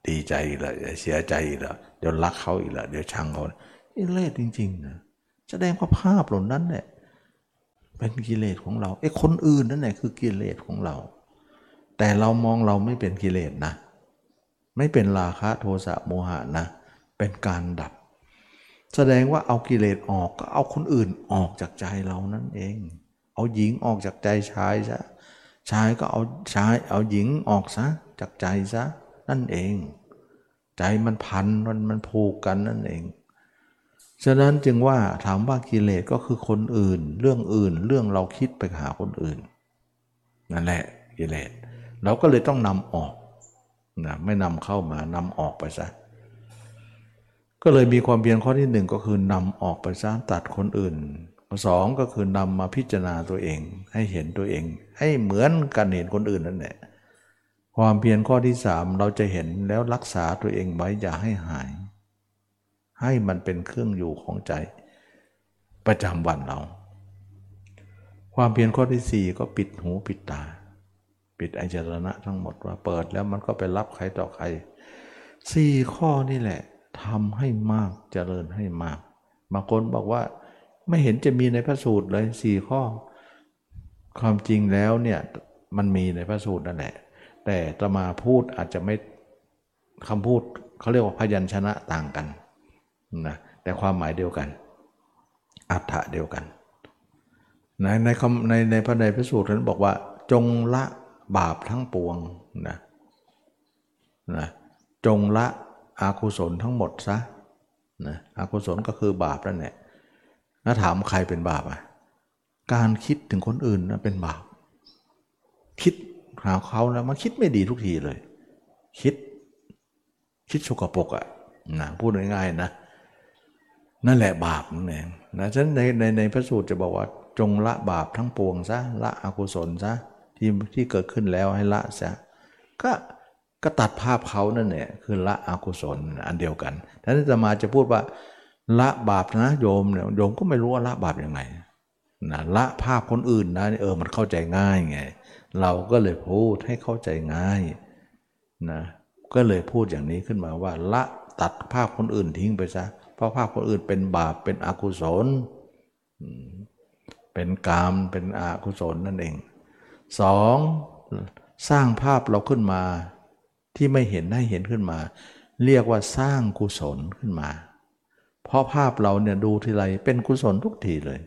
ดีใจอีกล้วเสียใจอีกล้วเดี๋ยวรักเขาอีกล้วเดี๋ยวชังเขากิเลสจริงๆนะแสดงว่าภาพเหล่านั้นเนี่ยเป็นกิเลสของเราไอ้คนอื่นนั่นแหละคือกิเลสของเรา แต่เรามองเราไม่เป็นกิเลสนะ ไม่เป็นราคะโทสะโมหะนะ เป็นการดับ แสดงว่าเอากิเลสออกก็เอาคนอื่นออกจากใจเรานั่นเอง เอาหญิงออกจากใจชายซะชายก็เอาชายเอาหญิงออกซะจากใจซะนั่นเอง ใจมันพันมันมันผูกกันนั่นเอง ฉะนั้นจึงว่าถามว่ากิเลสก็คือคนอื่น เรื่องอื่นเรื่องเราคิดไปหาคนอื่น นั่นแหละกิเลสเราก็เลยต้องนำออกนะไม่นำเข้ามา นำออกไปซะ ก็เลยมีความเพียรข้อที่หนึ่งก็คือนำออกไปซะตัดคนอื่นข้อสองก็คือนำมาพิจารณาตัวเอง ให้เห็นตัวเอง ให้เหมือนกันเห็นคนอื่นนั่นแหละความเพียรข้อที่สามเราจะเห็นแล้วรักษาตัวเองไว้อย่าให้หาย ให้มันเป็นเครื่องอยู่ของใจ ประจำวันเรา ความเพียรข้อที่สี่ก็ปิดหูปิดตา ปิดไอจรณะทั้งหมดว่าเปิดแล้วมันก็ไปรับใครต่อใครสี่ข้อนี่แหละ ทำให้มากเจริญให้มาก บางคนบอกว่าไม่เห็นจะมีในพระสูตรเลยสี่ข้อ ความจริงแล้วเนี่ยมันมีในพระสูตรนั่นแหละ แต่ตมาพูดอาจจะไม่คำพูดเขาเรียกว่าพยัญชนะต่างกันนะแต่ความหมายเดียวกัน อัฏฐะเดียวกัน ในในในในพระในพระสูตรนั้นบอกว่า จงละบาปทั้งปวงนะนะจงละ อากุศลทั้งหมดซะนะอากุศลก็คือบาปนั่นแหละแล้วถามใครเป็นบาปอะการคิดถึงคนอื่นนะเป็นบาป คิดหาเขาแล้วมันคิดไม่ดีทุกทีเลย คิด คิดสกปกอะนะพูดง่ายๆนะ นั่นแหละบาปนั่นเองนะฉะนั้นในในในพระสูตรจะบอกว่า จงละบาปทั้งปวงซะละอกุศลซะที่ที่เกิดขึ้นแล้วให้ละซะก็ ก็ตัดภาพเขานั่นเนี่ยคือละอกุศลอันเดียวกันท่านจะมาจะพูดว่า ละบาปนะโยมเนี่ยโยมก็ไม่รู้ว่าละบาปยังไงนะละภาพคนอื่นนะเออมันเข้าใจง่ายไง เราก็เลยพูดให้เข้าใจง่ายนะก็เลยพูดอย่างนี้ขึ้นมาว่า ละตัดภาพคนอื่นทิ้งไปซะเพราะภาพคนอื่นเป็นบาปเป็นอกุศล เป็นกามเป็นอกุศลนั่นเองสองสร้างภาพเราขึ้นมา ที่ไม่เห็นให้เห็นขึ้นมา เรียกว่าสร้างกุศลขึ้นมา เพราะภาพเราเนี่ยดูทีไรเป็นกุศลทุกทีเลย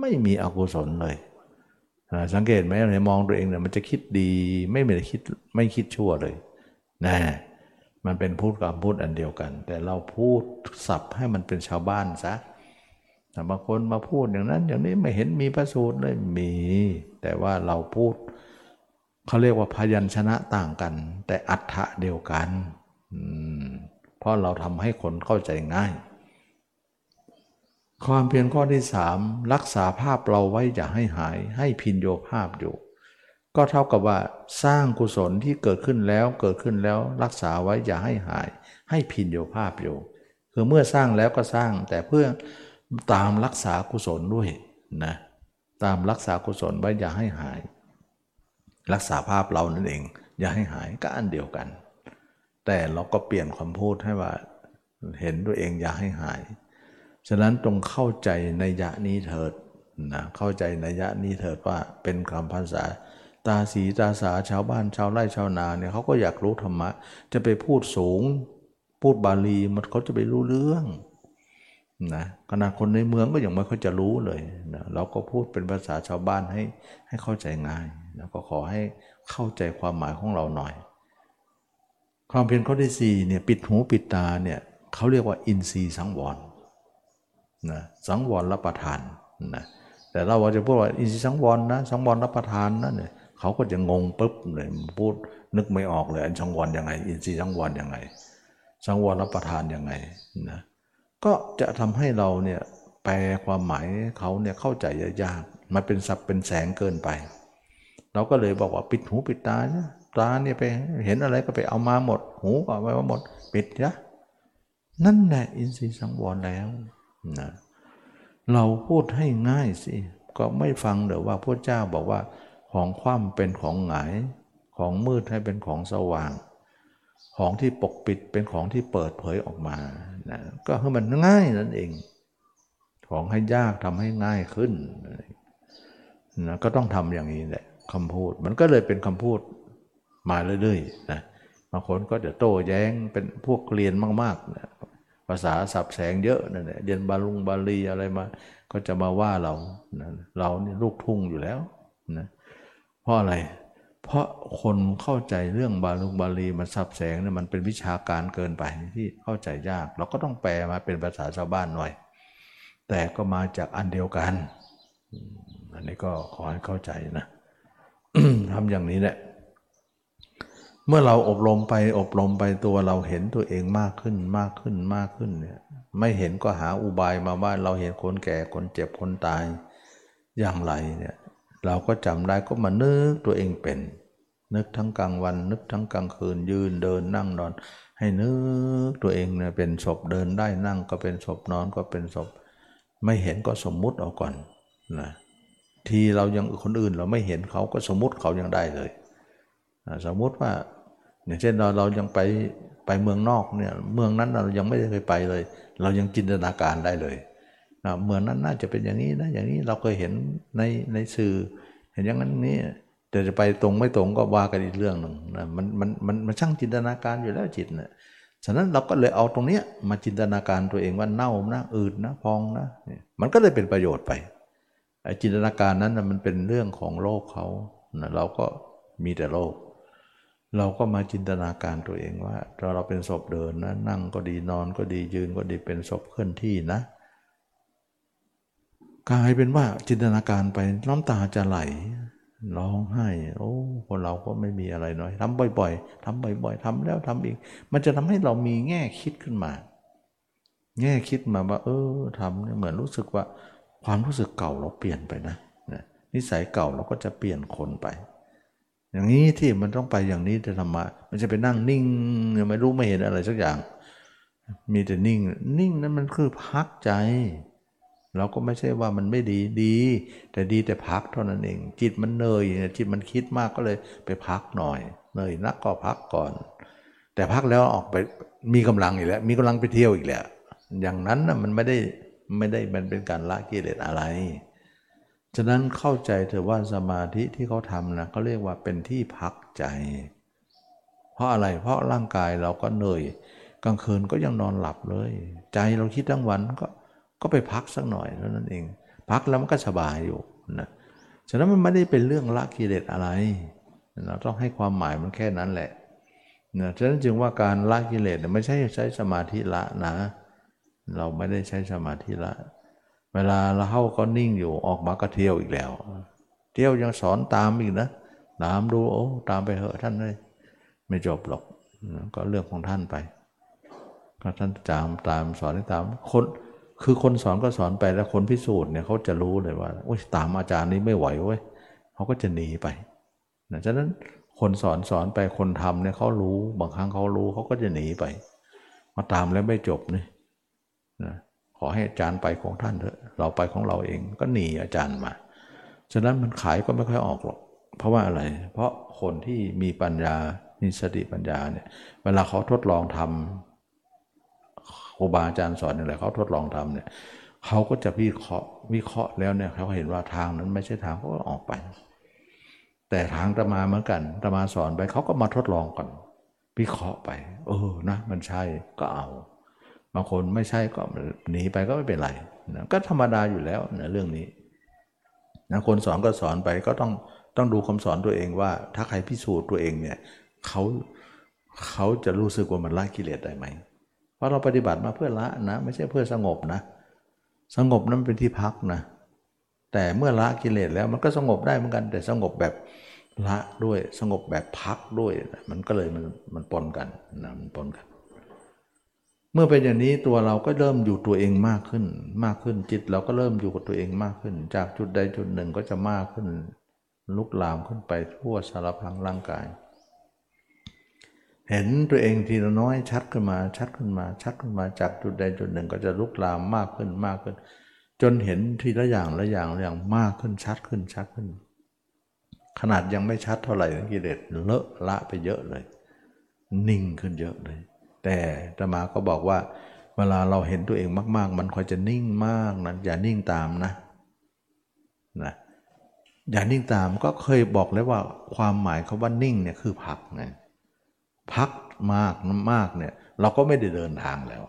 ไม่มีอกุศลเลยสังเกตไหมในมองตัวเองเนี่ยมันจะคิดดีไม่ไม่ได้คิดไม่คิดชั่วเลยนะมันเป็นพูดกับพูดอันเดียวกัน แต่เราพูดสับให้มันเป็นชาวบ้านซะแต่บางคนมาพูดอย่างนั้น อย่างนี้ไม่เห็นมีพระสูตรเลยมี แต่ว่าเราพูด เขาเรียกว่าพยัญชนะต่างกัน แต่อัฏฐะเดียวกัน เพราะเราทำให้คนเข้าใจง่าย ความเพียรข้อที่สามรักษาภาพเราไว้อย่าให้หาย ให้พินโยภาพอยู่ ก็เท่ากับว่าสร้างกุศลที่เกิดขึ้นแล้วเกิดขึ้นแล้วรักษาไว้อย่าให้หาย ให้พินโยภาพอยู่ คือเมื่อสร้างแล้วก็สร้างแต่เพื่อตามรักษากุศลด้วยนะตามรักษากุศลไว้อย่าให้หาย รักษาภาพเรานั่นเอง อย่าให้หายก็อันเดียวกัน แต่เราก็เปลี่ยนคำพูดให้ว่าเห็นตัวเองอย่าให้หาย ฉะนั้นตรงเข้าใจในยะนี้เถิดนะเข้าใจในยะนี้เถิดว่าเป็นคำภาษาตาสีตาสาชาวบ้านชาวไร่ชาวนาเนี่ยเขาก็อยากรู้ธรรมะ จะไปพูดสูง พูดบาลีมันเขาจะไปรู้เรื่องนะขนาดคนในเมืองก็ยังไม่ค่อยจะรู้เลยนะเราก็พูดเป็นภาษาชาวบ้านให้ให้เข้าใจง่าย แล้วก็ขอให้เข้าใจความหมายของเราหน่อย ความเพียรข้อที่สี่เนี่ยปิดหูปิดตาเนี่ยเขาเรียกว่าอินทรีย์สังวรนะสังวรรับประทานนะแต่เราจะพูดว่าอินทรีย์สังวรนะสังวรรับประทานนะเนี่ยเขาก็จะงงปุ๊บเลยพูดนึกไม่ออกเลยอันสังวรยังไง อินทรีย์สังวรยังไง สังวรรับประทานยังไงนะก็จะทำให้เราเนี่ยแปลความหมายเขาเนี่ยเข้าใจยากมันเป็นสับเป็นแสงเกินไป เราก็เลยบอกว่าปิดหูปิดตาเนี่ยตาเนี่ยไปเห็นอะไรก็ไปเอามาหมด หูก็เอามาหมด ปิดยะนั่นแหละอินทรีย์สังวรแล้วนะเราพูดให้ง่ายสิก็ไม่ฟังเดี๋ยวว่าพระเจ้าบอกว่าของคว่ำเป็นของหงาย ของมืดให้เป็นของสว่าง ของที่ปกปิดเป็นของที่เปิดเผยออกมานะก็ให้มันง่ายนั่นเอง ของให้ยากทำให้ง่ายขึ้นนะก็ต้องทำอย่างนี้แหละ คำพูด มันก็เลยเป็นคำพูดมาเรื่อยๆนะบางคนก็จะโต้แย้งเป็นพวกเรียนมากๆนะภาษาสับแสงเยอะนั่นแหละเรียนบาลุงบาลีอะไรมา ก็จะมาว่าเรานะเราเนี่ยลูกทุ่งอยู่แล้วนะเพราะอะไร เพราะคนเข้าใจเรื่องบาลุงบาลีมันสับแสงเนี่ยมันเป็นวิชาการเกินไปที่เข้าใจยาก เราก็ต้องแปลมาเป็นภาษาชาวบ้านหน่อย แต่ก็มาจากอันเดียวกัน อันนี้ก็ขอให้เข้าใจนะ ทำอย่างนี้แหละ เมื่อเราอบรมไปอบรมไปตัวเราเห็นตัวเองมากขึ้นมากขึ้นมากขึ้นเนี่ย ไม่เห็นก็หาอุบายมาว่าเราเห็นคนแก่คนเจ็บคนตายอย่างไรเนี่ย เราก็จำได้ก็มานึกตัวเองเป็น นึกทั้งกลางวัน นึกทั้งกลางคืนยืนเดินนั่งนอน ให้นึกตัวเองเนี่ยเป็นศพเดินได้นั่งก็เป็นศพนอนก็เป็นศพไม่เห็นก็สมมุติเอาก่อนนะ ทีเรายังคนอื่นเราไม่เห็นเขาก็สมมุติเขายังได้เลย สมมุติว่าอย่างเช่นเราเรายังไปไปเมืองนอกเนี่ยเมืองนั้นเรายังไม่ได้เคยไปเลย เรายังจินตนาการได้เลยเมืองนั้นน่าจะเป็นอย่างนี้นะอย่างนี้เราเคยเห็นในในสื่อ เห็นอย่างนั้นนี้แต่จะไปตรงไม่ตรงก็ว่ากันอีกเรื่องหนึ่งนะมันมันมันมันช่างจินตนาการอยู่แล้วจิตเนะฉะนั้นเราก็เลยเอาตรงเนี้ยมาจินตนาการตัวเองว่าเน่านะอืดนะพองนะมันก็เลยเป็นประโยชน์ไป จินตนาการนั้นมันเป็นเรื่องของโลกเขาเราก็มีแต่โลก เราก็มาจินตนาการตัวเองว่าเราเราเป็นศพเดินนะนั่งก็ดีนอนก็ดียืนก็ดีเป็นศพเคลื่อนที่นะกลายเป็นว่าจินตนาการไปน้ำตาจะไหลร้องไห้ โอ้คนเราก็ไม่มีอะไรน้อยทำบ่อย ๆทำบ่อย ๆทำแล้วทำอีก มันจะทำให้เรามีแง่คิดขึ้นมา แง่คิดมาว่า เออทำเนี่ยเหมือนรู้สึกว่า ความรู้สึกเก่าเราเปลี่ยนไปนะนิสัยเก่าเราก็จะเปลี่ยนคนไป อย่างนี้ที่มันต้องไปอย่างนี้ธรรมะมันจะไปนั่งนิ่งไม่รู้ไม่เห็นอะไรสักอย่าง มีแต่นิ่ง นิ่งนั้นมันคือพักใจ เราก็ไม่ใช่ว่ามันไม่ดีดี แต่ดีแต่พักเท่านั้นเอง จิตมันเนยจิตมันคิดมากก็เลยไปพักหน่อยเนยนักก็พักก่อน แต่พักแล้วออกไปมีกำลังอีกแล้ว มีกำลังไปเที่ยวอีกแล้ว อย่างนั้นนะมันไม่ได้ ไม่ได้มันเป็นการละกิเลสอะไร ฉะนั้นเข้าใจเถอะว่าสมาธิที่เขาทำนะเขาเรียกว่าเป็นที่พักใจ เพราะอะไรเพราะร่างกายเราก็เหนื่อยกลางคืนก็ยังนอนหลับเลย ใจเราคิดทั้งวันก็ก็ไปพักสักหน่อยเท่านั้นเอง พักแล้วมันก็สบายอยู่นะฉะนั้นมันไม่ได้เป็นเรื่องละกิเลสอะไรเราต้องให้ความหมายมันแค่นั้นแหละนะฉะนั้นจึงว่าการละกิเลสไม่ใช่ใช้สมาธิละนะ เราไม่ได้ใช้สมาธิละ เวลาเราเข้าก็นิ่งอยู่ออกมาก็เที่ยวอีกแล้ว เที่ยวยังสอนตามอีกนะตามดูโอ้ตามไปเหอะท่านเลยไม่จบหรอกก็เรื่องของท่านไป ก็ท่านจามตามสอนให้ตามคนคือคนสอนก็สอนไปแล้วคนพิสูจน์เนี่ยเขาจะรู้เลยว่าโอ้ยตามอาจารย์นี้ไม่ไหวเว้ยเขาก็จะหนีไปนะฉะนั้นคนสอนสอนไปคนทำเนี่ยเขารู้บางครั้งเขารู้เขาก็จะหนีไป มาตามแล้วไม่จบนี่ นะขอให้อาจารย์ไปของท่านเถอะเราไปของเราเองก็หนีอาจารย์มา ฉะนั้นมันขายก็ไม่ค่อยออกหรอกเพราะว่าอะไร เพราะคนที่มีปัญญามีสติปัญญาเนี่ยเวลาเขาทดลองทำครูบาอาจารย์สอนอะไรเขาทดลองทำเนี่ยเขาก็จะวิเคราะห์วิเคราะห์แล้วเนี่ยเขาเห็นว่าทางนั้นไม่ใช่ทางเขาก็ออกไป แต่ทางตมาเหมือนกันตมาสอนไปเขาก็มาทดลองก่อนวิเคราะห์ไป เออนะ มันใช่ก็เอาางคนไม่ใช่ก็หนีไปก็ไม่เป็นไรนะก็ธรรมดาอยู่แล้วนะเรื่องนี้นะคนสอนก็สอนไปก็ต้องต้องดูคำสอนตัวเองว่า ถ้าใครพิสูจน์ตัวเองเนี่ยเขาเขาจะรู้สึกว่ามันละกิเลสได้ไหมเพราะเราปฏิบัติมาเพื่อละนะ ไม่ใช่เพื่อสงบนะ สงบนั้นเป็นที่พักนะ แต่เมื่อละกิเลสแล้วมันก็สงบได้เหมือนกัน แต่สงบแบบละด้วยสงบแบบพักด้วย มันก็เลยมันมันปนกันนะมันปนกัน มื่อเป็นอย่างนี้ตัวเราก็เริ่มอยู่ตัวเองมากขึ้น มากขึ้นจิตเราก็เริ่มอยู่กับตัวเองมากขึ้น จากจุดใดจุดหนึ่งก็จะมากขึ้น ลุกลามขึ้นไปทั่วสารพังร่างกาย เห็นตัวเองทีละน้อยชัดขึ้นมา ชัดขึ้นมา ชัดขึ้นมาจากจุดใดจุดหนึ่ง ก็จะลุกลามมากขึ้นมากขึ้น จนเห็นทีละอย่างละอย่างละอย่างมากขึ้นชัดขึ้นชัดขึ้น ขนาดยังไม่ชัดเท่าไหร่กิเลสเลอะละไปเยอะเลย นิ่งขึ้นเยอะเลย แต่ตมาก็บอกว่า เวลาเราเห็นตัวเองมาก ๆ มันคอยจะนิ่งมากนะอย่านิ่งตามนะนะอย่านิ่งตามก็เคยบอกแล้วว่าความหมายคาว่านิ่งเนี่ยคือพักนะพักมากมากเนี่ย เราก็ไม่ได้เดินทางแล้ว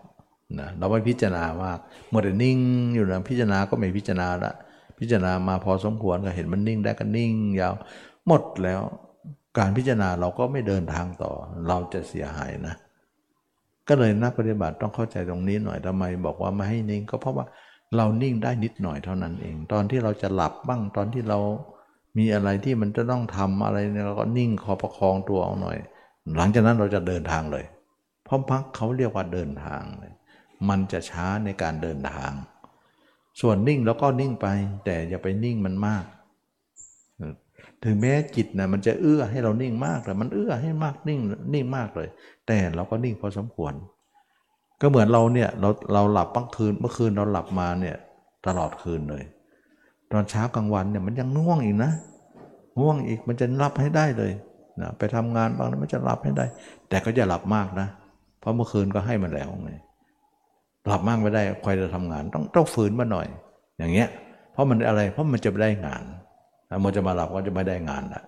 นะเราไม่พิจารณามากเมื่อแต่นิ่งอยู่นะพิจารณาก็ไม่พิจารณาละพิจารณามาพอสมควรก็เห็นมันนิ่งได้ก็นิ่งยาวหมดแล้ว การพิจารณาเราก็ไม่เดินทางต่อ เราจะเสียหายนะ ก็เลยนักปฏิบัติต้องเข้าใจตรงนี้หน่อยทำไม บอกว่าไม่ให้นิ่ง ก็เพราะว่าเรานิ่งได้นิดหน่อยเท่านั้นเอง ตอนที่เราจะหลับบ้างตอนที่เรามีอะไรที่มันจะต้องทำอะไรเนี่ยเราก็นิ่งขอประคองตัวเอาหน่อย หลังจากนั้นเราจะเดินทางเลย เพราะพักเขาเรียกว่าเดินทางเลย มันจะช้าในการเดินทาง ส่วนนิ่งแล้วก็นิ่งไป แต่อย่าไปนิ่งมันมาก ถึงแม้จิตนะมันจะเอื้อให้เรานิ่งมากแต่มันเอื้อให้มากนิ่งนิ่งมากเลย แต่เราก็นิ่งพอสมควร ก็เหมือนเราเนี่ยเราเราหลับปังคืนเมื่อคืนเราหลับมาเนี่ยตลอดคืนเลย ตอนเช้ากลางวันเนี่ยมันยังง่วงอีกนะง่วงอีกมันจะรับให้ได้เลยนะไปทำงานบางนั้นมันจะรับให้ได้ แต่ก็จะหลับมากนะ เพราะเมื่อคืนก็ให้มันแล้วไงหลับมากไม่ได้คอยจะทำงาน ต้องต้องฝืนมาหน่อย อย่างเงี้ย เพราะมันอะไรเพราะมันจะได้งาน มันจะมาหลับก็จะไม่ได้งานละ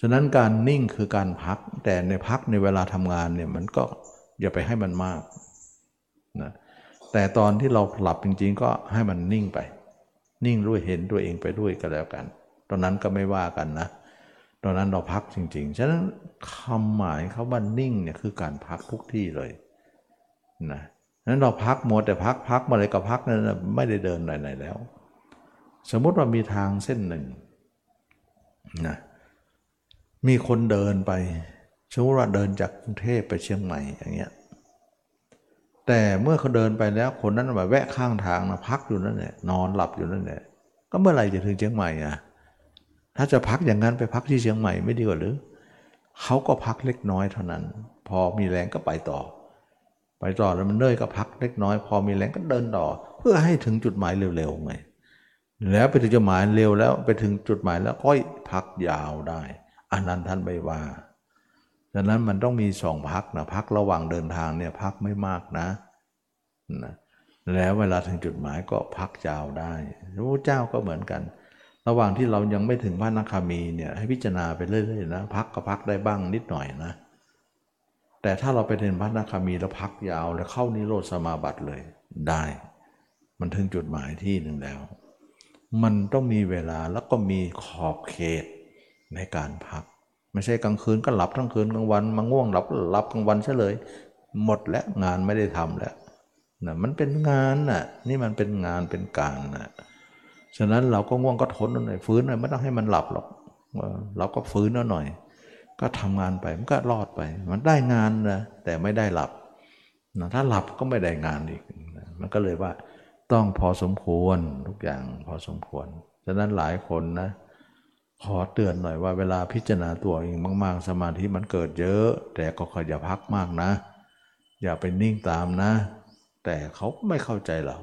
ฉะนั้นการนิ่งคือการพัก แต่ในพักในเวลาทำงานเนี่ยมันก็อย่าไปให้มันมากนะแต่ตอนที่เราหลับจริง ๆ ก็ให้มันนิ่งไป นิ่งด้วยเห็นตัวเองไปด้วยก็แล้วกัน ตอนนั้นก็ไม่ว่ากันนะ ตอนนั้นเราพักจริง ๆ ฉะนั้นคำหมายเขาว่านิ่งเนี่ยคือการพักทุกที่เลยนะนั้นเราพักหมดแต่พักพักมาเลยก็พักนั้นไม่ได้เดินไหนๆแล้ว สมมติว่ามีทางเส้นหนึ่ง นะมีคนเดินไปสมมติว่าเดินจากกรุงเทพไปเชียงใหม่อย่างเงี้ยแต่เมื่อเขาเดินไปแล้วคนนั้นมาแวะข้างทางนะพักอยู่นั่นแหละนอนหลับอยู่นั่นแหละก็เมื่อไหร่จะถึงเชียงใหม่อะถ้าจะพักอย่างนั้นไปพักที่เชียงใหม่ไม่ดีกว่าหรือเขาก็พักเล็กน้อยเท่านั้น พอมีแรงก็ไปต่อ ไปต่อแล้วมันเนื่อยก็พักเล็กน้อย พอมีแรงก็เดินต่อ เพื่อให้ถึงจุดหมายเร็วๆไง แล้วไปถึงจุดหมายเร็วแล้วไปถึงจุดหมายแล้วค่อยพักยาวได้ อันนั้นท่านไม่ว่าดังนั้นมันต้องมีสองพักนะพักระหว่างเดินทางเนี่ยพักไม่มากนะนะแล้วเวลาถึงจุดหมายก็พักยาวได้พระเจ้าก็เหมือนกัน ระหว่างที่เรายังไม่ถึงพระนาคามีเนี่ยให้พิจารณาไปเรื่อยๆนะพักก็พักได้บ้างนิดหน่อยนะ แต่ถ้าเราไปถึงพระนาคามีแล้วพักยาวแล้วเข้านิโรธสมาบัติเลยได้ มันถึงจุดหมายที่หนึ่งแล้ว มันต้องมีเวลาแล้วก็มีขอบเขตในการพัก ไม่ใช่กลางคืนก็หลับทั้งคืนกลางวันมาง่วงหลับหลับกลางวันซะเลย หมดแล้วงานไม่ได้ทำแล้วนะมันเป็นงานน่ะนี่มันเป็นงานเป็นการน่ะฉะนั้นเราก็ง่วงก็ทนหน่อยฟื้นหน่อยไม่ต้องให้มันหลับหรอกเราก็ฟื้นหน่อย ก็ทำงานไปมันก็รอดไป มันได้งานนะแต่ไม่ได้หลับนะถ้าหลับก็ไม่ได้งานอีกมันก็เลยว่า ต้องพอสมควรทุกอย่างพอสมควร ฉะนั้นหลายคนนะ ขอเตือนหน่อยว่าเวลาพิจารณาตัวเองมาก ๆ สมาธิมันเกิดเยอะ แต่ก็ขออย่าพักมากนะ อย่าไปนิ่งตามนะ แต่เขาไม่เข้าใจเรา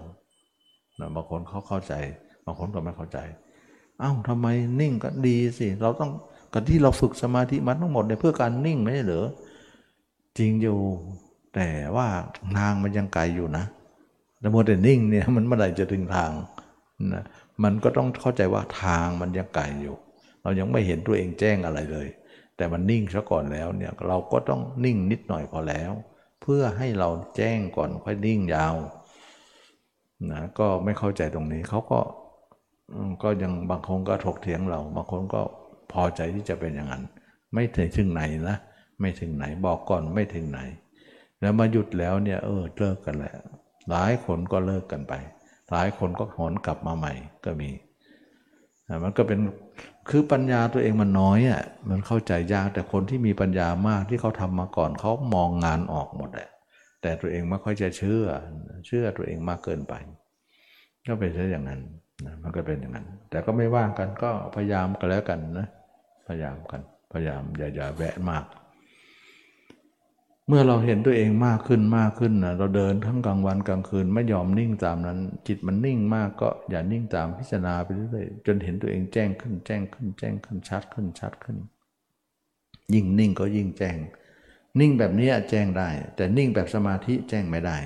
นะบางคนเขาเข้าใจ บางคนก็ไม่เข้าใจเอา้าทำไมนิ่งก็ดีสิ เราต้องกันที่เราฝึกสมาธิมันทั้งหมดเนี่ยเพื่อการนิ่งไม่ใช่เหรอจริงอยู่ แต่ว่าทางมันยังไกลอยู่นะ แต่โมเดลนิ่งเนี่ยมันเมื่อไหร่จะถึงทางนะมันก็ต้องเข้าใจว่าทางมันยังไกลอยู่ เรายังไม่เห็นตัวเองแจ้งอะไรเลย แต่มันนิ่งซะก่อนแล้วเนี่ยเราก็ต้องนิ่งนิดหน่อยพอแล้ว เพื่อให้เราแจ้งก่อนค่อยนิ่งยาวนะก็ไม่เข้าใจตรงนี้เขาก็ก็ยังบางคนก็ถกเถียงเราบางคนก็พอใจที่จะเป็นอย่างนั้น ไม่ถึงไหนนะไม่ถึงไหนบอกก่อนไม่ถึงไหน แล้วมาหยุดแล้วเนี่ยเออเลิกกันแล้ว หลายคนก็เลิกกันไป หลายคนก็หอนกลับมาใหม่ก็มีมันก็เป็นคือปัญญาตัวเองมันน้อยอะมันเข้าใจยากแต่คนที่มีปัญญามากที่เขาทำมาก่อนเขามองงานออกหมดแหละแต่ตัวเองไม่ค่อยจะเชื่อ เชื่อตัวเองมากเกินไป ก็เป็นเช่นอย่างนั้นมันก็เป็นอย่างนั้น แต่ก็ไม่ว่างกันก็พยายามกันแล้วกันนะ พยายามกัน พยายามอย่าอย่าแวะมาก เมื่อเราเห็นตัวเองมากขึ้นมากขึ้นนะเราเดินทั้งกลางวันกลางคืนไม่ยอมนิ่งตามนั้น จิตมันนิ่งมากก็อย่านิ่งตามพิจารณาไปเรื่อยจนเห็นตัวเองแจ้งขึ้นแจ้งขึ้นแจ้งขึ้นชัดขึ้นชัดขึ้น ยิ่งนิ่งก็ยิ่งแจ้ง นิ่งแบบนี้แจ้งได้ แต่นิ่งแบบสมาธิแจ้งไม่ได้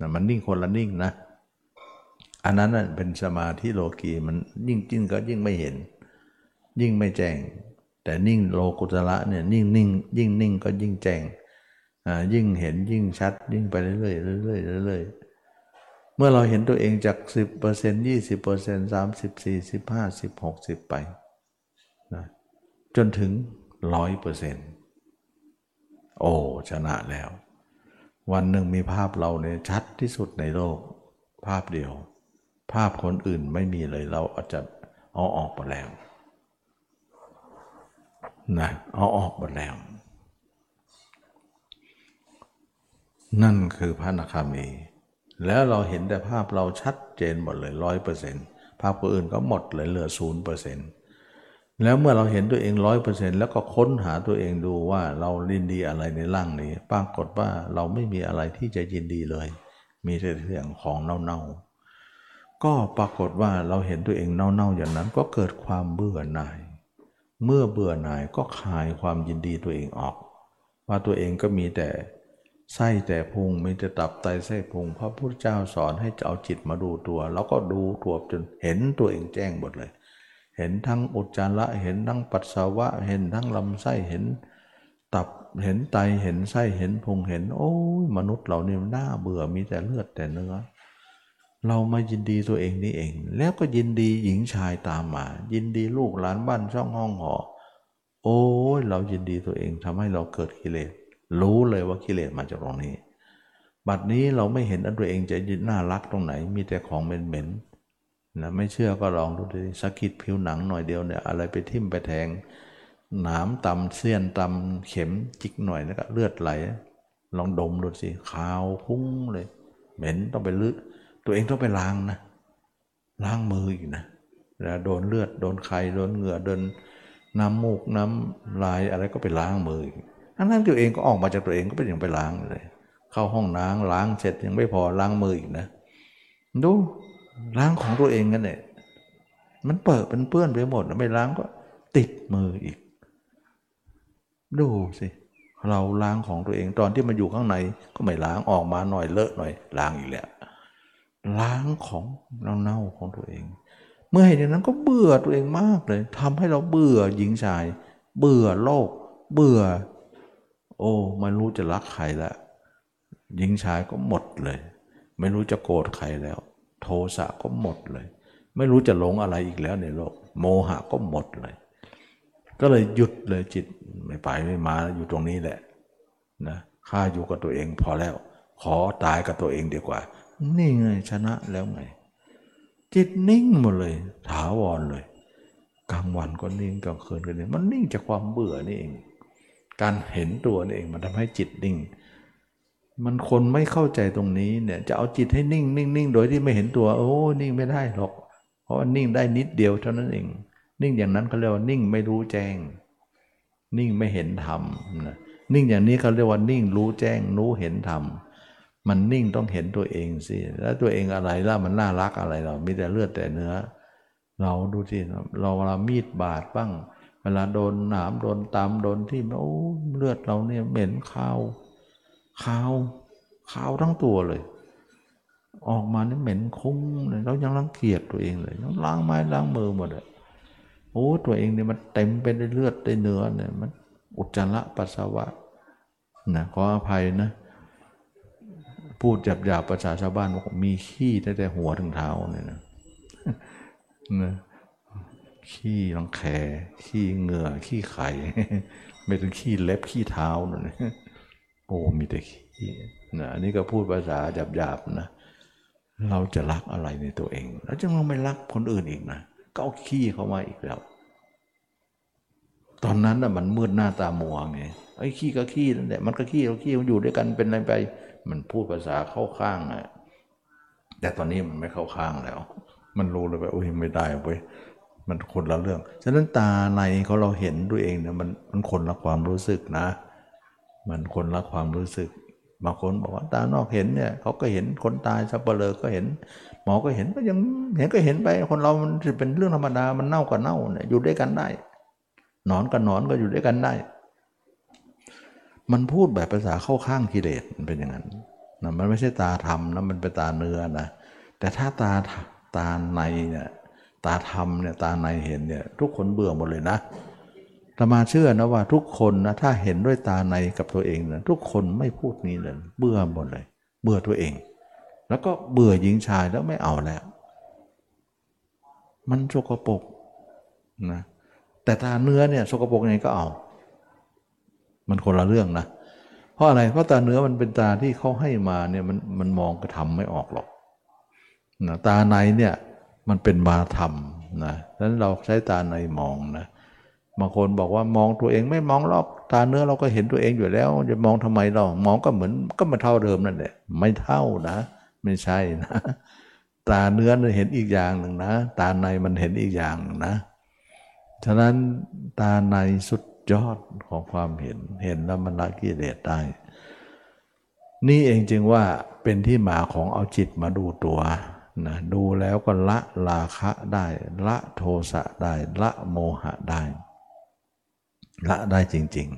นะมันนิ่งคนละนิ่งนะ อันนั้นเป็นสมาธิโลกีมันยิ่งจิ้งก็ยิ่งไม่เห็น ยิ่งไม่แจ้ง แต่นิ่งโลกุตระเนี่ยนิ่งนิ่งยิ่งนิ่งก็ยิ่งแจ้ง ยิ่งเห็นยิ่งชัด ยิ่งไปเรื่อยๆเรื่อยๆเรื่อยๆเมื่อเราเห็นตัวเองจาก 10% 20% 30 40 50 60 ไปนะจนถึง 100%โอ้ชนะแล้ว วันหนึ่งมีภาพเราเนี่ยชัดที่สุดในโลก ภาพเดียว ภาพคนอื่นไม่มีเลยเราอาจจะเอาออกไปแล้วนะเอาออกหมดแล้ว นั่นคือพระนาคามี แล้วเราเห็นแต่ภาพเราชัดเจนหมดเลยร้อยเปอร์เซ็นต์ภาพคนอื่นก็หมดเลยเหลือศูนย์เปอร์เซ็นต์แล้วเมื่อเราเห็นตัวเองร้อยเปอร์เซ็นต์แล้วก็ค้นหาตัวเองดูว่าเราลินดีอะไรในร่างนี้ ปรากฏว่าเราไม่มีอะไรที่จะยินดีเลย มีแต่เรื่องของเน่าๆ ก็ปรากฏว่าเราเห็นตัวเองเน่าๆอย่างนั้นก็เกิดความเบื่อหน่าย เมื่อเบื่อหน่ายก็คลายความยินดีตัวเองออก ว่าตัวเองก็มีแต่ ไส้แต่พุงมีแต่ตับไตไส้พุงพระพุทธเจ้าสอนให้เอาจิตมาดูตัว แล้วก็ดูตัวจนเห็นตัวเองแจ้งหมดเลย เห็นทั้งอุจจาระเห็นทั้งปัสสาวะ เห็นทั้งลำไส้เห็น ตับเห็นไตเห็นไส้เห็นพุงเห็น โอ้ยมนุษย์เราเนี่ยน่าเบื่อมีแต่เลือดแต่เนื้อเรามายินดีตัวเองนี่เอง แล้วก็ยินดีหญิงชายตามมา ยินดีลูกหลานบ้านช่องห้องหอ โอ้ยเรายินดีตัวเองทำให้เราเกิดกิเลส รู้เลยว่ากิเลสมาจากตรงนี้ บัดนี้เราไม่เห็นอันตัวเองจะยินน่ารักตรงไหน มีแต่ของเหม็นๆนะไม่เชื่อก็ลองดูดิสกิดผิวหนังหน่อยเดียวเนี่ยอะไรไปทิ่มไปแทงหนามตำเสี้ยนตำเข็มจิกหน่อยแล้วก็เลือดไหล ลองดมดูสิขาวพุ่งเลย เหม็นต้องไปลึกตัวเองต้องไปล้างนะล้างมืออีกนะแล้วโดนเลือดโดนไข่โดนเหงื่อโดนน้ำมูกน้ำลายอะไรก็ไปล้างมืออีก ทั้งนั้นตัวเองก็ออกมาจากตัวเองก็เป็นอย่างไปล้างเลย เข้าห้องน้ำล้างเสร็จยังไม่พอล้างมืออีกนะดูล้างของตัวเองกันเนี่ยมันเปิดเป็นเปื้อนไปหมดไม่ล้างก็ติดมืออีก ดูสิเราล้างของตัวเองตอนที่มันอยู่ข้างในก็ไม่ล้างออกมาหน่อยเลอะหน่อยล้างอีกแล้วล้างของเน่าๆของตัวเอง เมื่อเห็นอย่างนั้นก็เบื่อตัวเองมากเลยทำให้เราเบื่อหญิงชาย เบื่อโลก เบื่อ โอ้ไม่รู้จะรักใครแล้วหญิงชายก็หมดเลย ไม่รู้จะโกรธใครแล้ว โทสะก็หมดเลย ไม่รู้จะหลงอะไรอีกแล้วในโลก โมหะก็หมดเลย ก็เลยหยุดเลยจิตไม่ไปไม่มาอยู่ตรงนี้แหละนะข้าอยู่กับตัวเองพอแล้ว ขอตายกับตัวเองดีกว่า นี่ไงชนะแล้วไง จิตนิ่งหมดเลย ถาวรเลย กลางวันก็นิ่งกลางคืนก็นิ่งมันนิ่งจากความเบื่อนี่เอง การเห็นตัวนี่เองมันทำให้จิตนิ่ง มันคนไม่เข้าใจตรงนี้เนี่ยจะเอาจิตให้นิ่งนิ่งนิ่งโดยที่ไม่เห็นตัว โอ้นิ่งไม่ได้หรอก เพราะว่านิ่งได้นิดเดียวเท่านั้นเอง นิ่งอย่างนั้นเขาเรียกว่านิ่งไม่รู้แจ้ง นิ่งไม่เห็นธรรมนะนิ่งอย่างนี้เขาเรียกว่านิ่งรู้แจ้งรู้เห็นธรรมมันนิ่งต้องเห็นตัวเองสิแล้วตัวเองอะไรล่ะมันน่ารักอะไรเรามีแต่เลือดแต่เนื้อ เราดูสิเราเวลามีดบาดบ้าง เวลาโดนหนามโดนตามโดนที่โอ้เลือดเราเนี่ยเหม็นขาวขาวขาวทั้งตัวเลย ออกมาเนี่ยเหม็นคุ้งเลยเรายังรังเกียจตัวเองเลยล้างไม้ล้างมือหมดเลยโอ้ตัวเองเนี่ยมันเต็มไปด้วยเลือดด้วยเนื้อเนี่ยมันอุจจาระปัสสาวะนะขออภัยนะพูดหยาบๆประชาชาวบ้านบอกมีขี้ตั้งแต่หัวถึงเท้าเนี่ยนะนะ ขี้รังแคขี้เหงื่อขี้ไข่ไม่ถึงขี้เล็บขี้เท้าเนี่ยโอ้มีแต่ขี้นะอันนี้ก็พูดภาษาหยาบๆนะเราจะรักอะไรในตัวเอง แล้วจะมองไม่รักคนอื่นอีกนะก็เอาขี้เข้ามาอีกแล้ว ตอนนั้นน่ะมันมืดหน้าตามัวไงไอ้ขี้ก็ขี้นั่นแหละมันก็ขี้เราขี้มันอยู่ด้วยกันเป็นอะไรไป มันพูดภาษาเข้าข้างอะแต่ตอนนี้มันไม่เข้าข้างแล้ว มันรู้เลยว่าโอ้ยไม่ได้เว้ย มันคนละเรื่อง ฉะนั้นตาในเขาเราเห็นด้วยเองเนี่ยมันมันคนละความรู้สึกนะ มันคนละความรู้สึก บางคนบอกว่าตานอกเห็นเนี่ยเขาก็เห็นคนตายสับเปลือก็เห็น หมอก็เห็นก็ยังเห็นก็เห็นไป คนเรามันเป็นเรื่องธรรมดา มันเน่ากับเน่าเนี่ยอยู่ด้วยกันได้ นอนกับนอนก็อยู่ด้วยกันได้ มันพูดแบบภาษาเข้าข้างกิเลสมันเป็นอย่างนั้นนะมันไม่ใช่ตาธรรมนะมันเป็นตาเนื้อนะ แต่ถ้าตาตาในเนี่ย ตาธรรมเนี่ยตาในเห็นเนี่ยทุกคนเบื่อหมดเลยนะธรรมาเชื่อนะว่าทุกคนนะถ้าเห็นด้วยตาในกับตัวเองนะทุกคนไม่พูดนี้เลยเบื่อหมดเลย เบื่อตัวเอง แล้วก็เบื่อหญิงชายแล้วไม่เอาแล้ว มันโชกปกนะแต่ตาเนื้อเนี่ยโชกปกยังไงก็เอา มันคนละเรื่องนะเพราะอะไรเพราะตาเนื้อมันเป็นตาที่เขาให้มาเนี่ยมันมันมองกระทำไม่ออกหรอกนะตาในเนี่ย มันเป็นมาธรรมนะดังนั้นเราใช้ตาในมองนะบางคนบอกว่ามองตัวเองไม่มองรอบตาเนื้อเราก็เห็นตัวเองอยู่แล้ว จะมองทำไมเรามองก็เหมือนก็มาเท่าเดิมนั่นแหละไม่เท่านะ ไม่ใช่นะ ตาเนื้อเห็นอีกอย่างหนึ่งนะ ตาในมันเห็นอีกอย่างนะฉะนั้นตาในสุดยอดของความเห็นเห็นแล้วมันละกิเลสได้ นี่เองจึงว่าเป็นที่มาของเอาจิตมาดูตัว นะดูแล้วก็ละราคะได้ ละโทสะได้ ละโมหะได้ ละได้จริง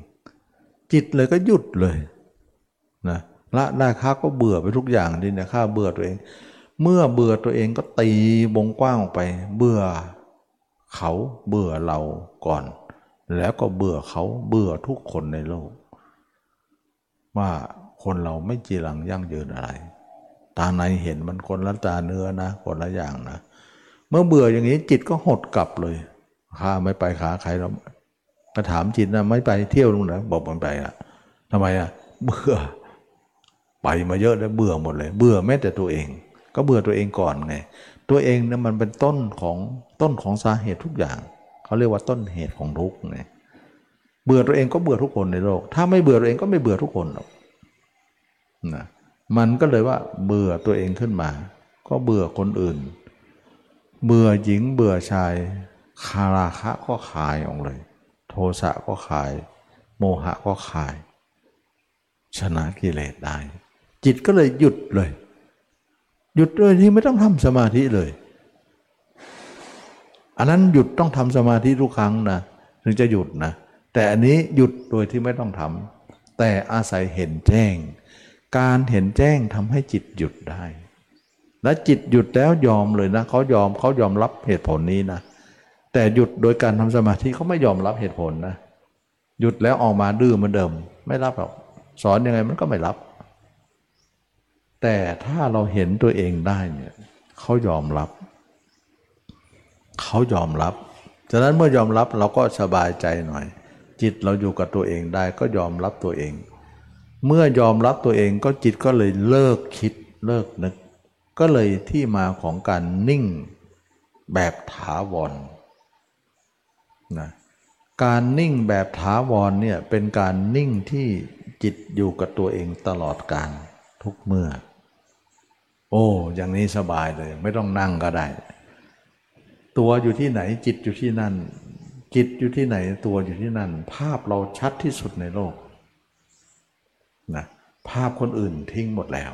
ๆ จิตเลยก็หยุดเลยนะละได้ข้าก็เบื่อไปทุกอย่างดินะข้าเบื่อตัวเอง เมื่อเบื่อตัวเองก็ตีวงกว้างออกไป เบื่อเขาเบื่อเราก่อน แล้วก็เบื่อเขาเบื่อทุกคนในโลก ว่าคนเราไม่จีรังยั่งยืนอะไร ตาในเห็นมันคนละตาเนื้อนะคนละอย่างนะเมื่อเบื่ออย่างนี้จิตก็หดกลับเลยข้าไม่ไปขาใครเราก็ถามจิตนะไม่ไปเที่ยวลุงนะบอกมันไปอะทำไมอะเบื่อ ไปมาเยอะแล้วเบื่อหมดเลย เบื่อแม้แต่ตัวเอง ก็เบื่อตัวเองก่อนไง ตัวเองเนี่ยมันเป็นต้นของต้นของสาเหตุทุกอย่างเขาเรียกว่าต้นเหตุของทุกข์ไงเบื่อตัวเองก็เบื่อทุกคนในโลก ถ้าไม่เบื่อตัวเองก็ไม่เบื่อทุกคนหรอกนะ มันก็เลยว่าเบื่อตัวเองขึ้นมา ก็เบื่อคนอื่น เบื่อหญิงเบื่อชาย คาราคะก็ขายออกเลย โทสะก็ขาย โมหะก็ขาย ชนะกิเลสได้ จิตก็เลยหยุดเลย หยุดเลยที่ไม่ต้องทำสมาธิเลย อันนั้นหยุดต้องทำสมาธิทุกครั้งนะถึงจะหยุดนะ แต่อันนี้หยุดโดยที่ไม่ต้องทำแต่อาศัยเห็นแจ้ง การเห็นแจ้งทำให้จิตหยุดได้ และจิตหยุดแล้วยอมเลยนะเขายอมเขายอมรับเหตุผลนี้นะแต่หยุดโดยการทำสมาธิเขาไม่ยอมรับเหตุผลนะ หยุดแล้วออกมาดื้อเหมือนเดิม ไม่รับหรอกสอนยังไงมันก็ไม่รับ แต่ถ้าเราเห็นตัวเองได้เนี่ยเขายอมรับ เขายอมรับฉะนั้นเมื่อยอมรับเราก็สบายใจหน่อย จิตเราอยู่กับตัวเองได้ก็ยอมรับตัวเอง เมื่อยอมรับตัวเองก็จิตก็เลยเลิกคิดเลิกนึก ก็เลยที่มาของการนิ่งแบบถาวรนะการนิ่งแบบถาวรเนี่ยเป็นการนิ่งที่จิตอยู่กับตัวเองตลอดการทุกเมื่อ โอ้อย่างนี้สบายเลย ไม่ต้องนั่งก็ได้ ตัวอยู่ที่ไหนจิตอยู่ที่นั่น จิตอยู่ที่ไหนตัวอยู่ที่นั่น ภาพเราชัดที่สุดในโลก นะภาพคนอื่นทิ้งหมดแล้ว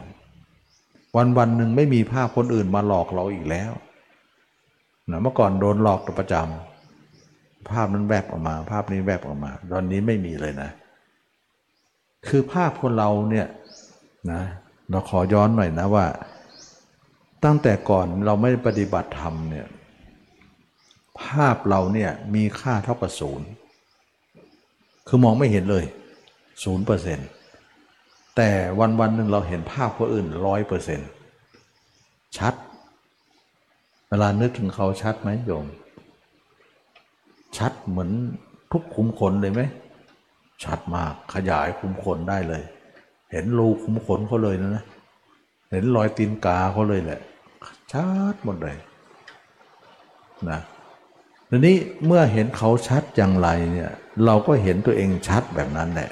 วันวันหนึ่งไม่มีภาพคนอื่นมาหลอกเราอีกแล้วนะเมื่อก่อนโดนหลอกประจำภาพนั้นแวบออกมา ภาพนี้แวบออกมา ตอนนี้ไม่มีเลยนะ คือภาพคนเราเนี่ยนะเราขอย้อนหน่อยนะว่า ตั้งแต่ก่อนเราไม่ปฏิบัติธรรมเนี่ยภาพเราเนี่ยมีค่าเท่ากับศูนย์คือมองไม่เห็นเลยศูนย์เปอร์เซ็นต์ แต่วันวันหนึ่งเราเห็นภาพคนอื่นร้อยเปอร์เซ็นต์ชัด เวลานึกถึงเขาชัดไหมโยม ชัดเหมือนทุกขุมขนเลยไหม ชัดมากขยายขุมขนได้เลย เห็นรูขุมขนเขาเลยนะนะเห็นรอยตีนกาเขาเลยแหละ ชัดหมดเลยนะทีนี้เมื่อเห็นเขาชัดอย่างไรเนี่ยเราก็เห็นตัวเองชัดแบบนั้นแหละ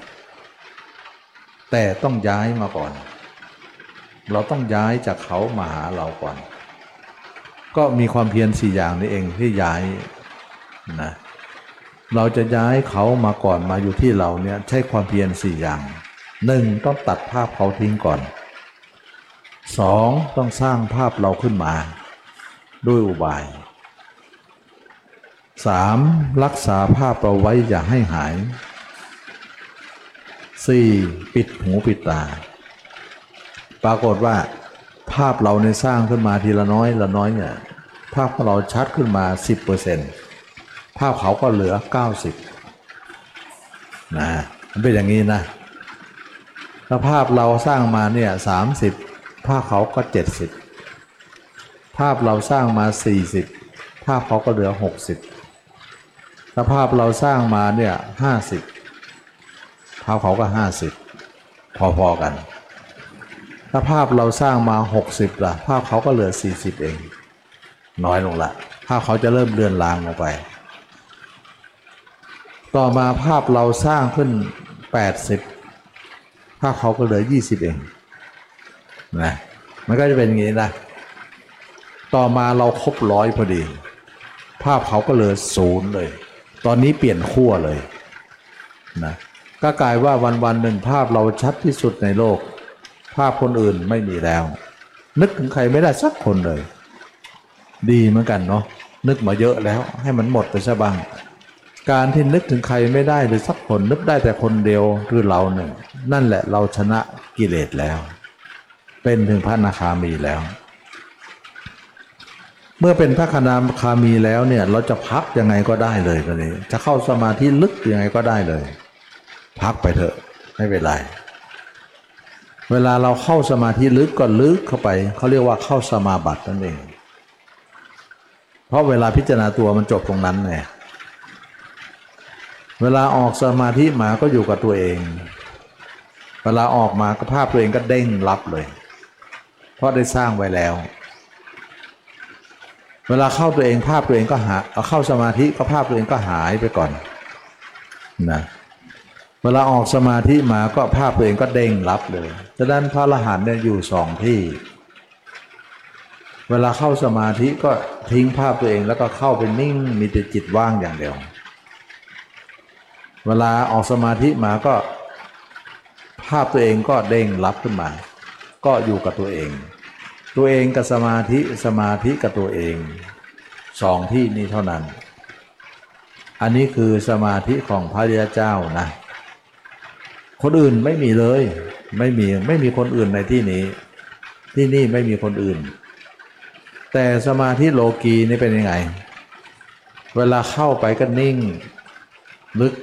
แต่ต้องย้ายมาก่อน เราต้องย้ายจากเขามาหาเราก่อน ก็มีความเพียรสี่อย่างนี้เองที่ย้ายนะเราจะย้ายเขามาก่อนมาอยู่ที่เราเนี่ยใช้ความเพียรสี่อย่างหนึ่งต้องตัดภาพเขาทิ้งก่อนสองต้องสร้างภาพเราขึ้นมา ด้วยอุบายสามรักษาภาพเราไว้อย่าให้หาย สี่ปิดหูปิดตา ปรากฏว่า ภาพเราในสร้างขึ้นมาทีละน้อยละน้อยเนี่ยภาพของเราชัดขึ้นมา 10%ภาพเขาก็เหลือ 90นะมันเป็นอย่างนี้นะถ้าภาพเราสร้างมาเนี่ย30ภาพเขาก็ 70 ภาพเราสร้างมา 40 ภาพเขาก็เหลือ 60ถ้าภาพเราสร้างมาเนี่ย50ภาพ เขาก็50พอๆกัน ถ้าภาพเราสร้างมา60ล่ะภาพเขาก็เหลือ40เอง น้อยลงละภาพเขาจะเริ่มเลือนลางลงไป ต่อมาภาพเราสร้างขึ้น80ภาพเขาก็เหลือ20เองนะมันก็จะเป็นอย่างนี้นะต่อมาเราครบร้อยพอดี ภาพเขาก็เหลือศูนย์เลย ตอนนี้เปลี่ยนขั้วเลยนะ ก็กลายว่าวันวันๆหนึ่งภาพเราชัดที่สุดในโลก ภาพคนอื่นไม่มีแล้ว นึกถึงใครไม่ได้สักคนเลย ดีเหมือนกันเนาะนึกมาเยอะแล้วให้มันหมดไปซะบ้าง การที่นึกถึงใครไม่ได้เลยสักคนนึกได้แต่คนเดียวคือเราหนึ่งนั่นแหละเราชนะกิเลสแล้ว เป็นถึงพระนาคามีแล้ว เมื่อเป็นพระคณาคามีแล้วเนี่ยเราจะพักยังไงก็ได้เลยตอนนี้ จะเข้าสมาธิลึกยังไงก็ได้เลย พักไปเถอะไม่เป็นไรเวลาเราเข้าสมาธิลึกก็ลึกเข้าไปเขาเรียกว่าเข้าสมาบัตินั่นเอง เพราะเวลาพิจารณาตัวมันจบตรงนั้นไงเวลาออกสมาธิมาก็อยู่กับตัวเอง เวลาออกมาก็ภาพตัวเองก็เด้งรับเลย เพราะได้สร้างไว้แล้ว เวลาเข้าตัวเองภาพตัวเองก็หาเอเข้าสมาธิก็ภาพตัวเองก็หายไปก่อนนะเเวลาออกสมาธิมาก็ภาพตัวเองก็เด้งรับเลยฉะนั้นพระอรหันต์เนี่ยอยู่สองที่ เวลาเข้าสมาธิก็ทิ้งภาพตัวเองแล้วก็เข้าไปนิ่งมีแต่จิตว่างอย่างเดียว เวลาออกสมาธิมาก็ ภาพตัวเองก็เด้งรับขึ้นมา ก็อยู่กับตัวเอง ตัวเองกับสมาธิสมาธิกับตัวเองสองที่นี้เท่านั้น อันนี้คือสมาธิของพระริยเจ้านะ คนอื่นไม่มีเลย ไม่มีไม่มีคนอื่นในที่นี้ ที่นี่ไม่มีคนอื่น แต่สมาธิโลกีนี่เป็นยังไง เวลาเข้าไปก็นิ่งลึก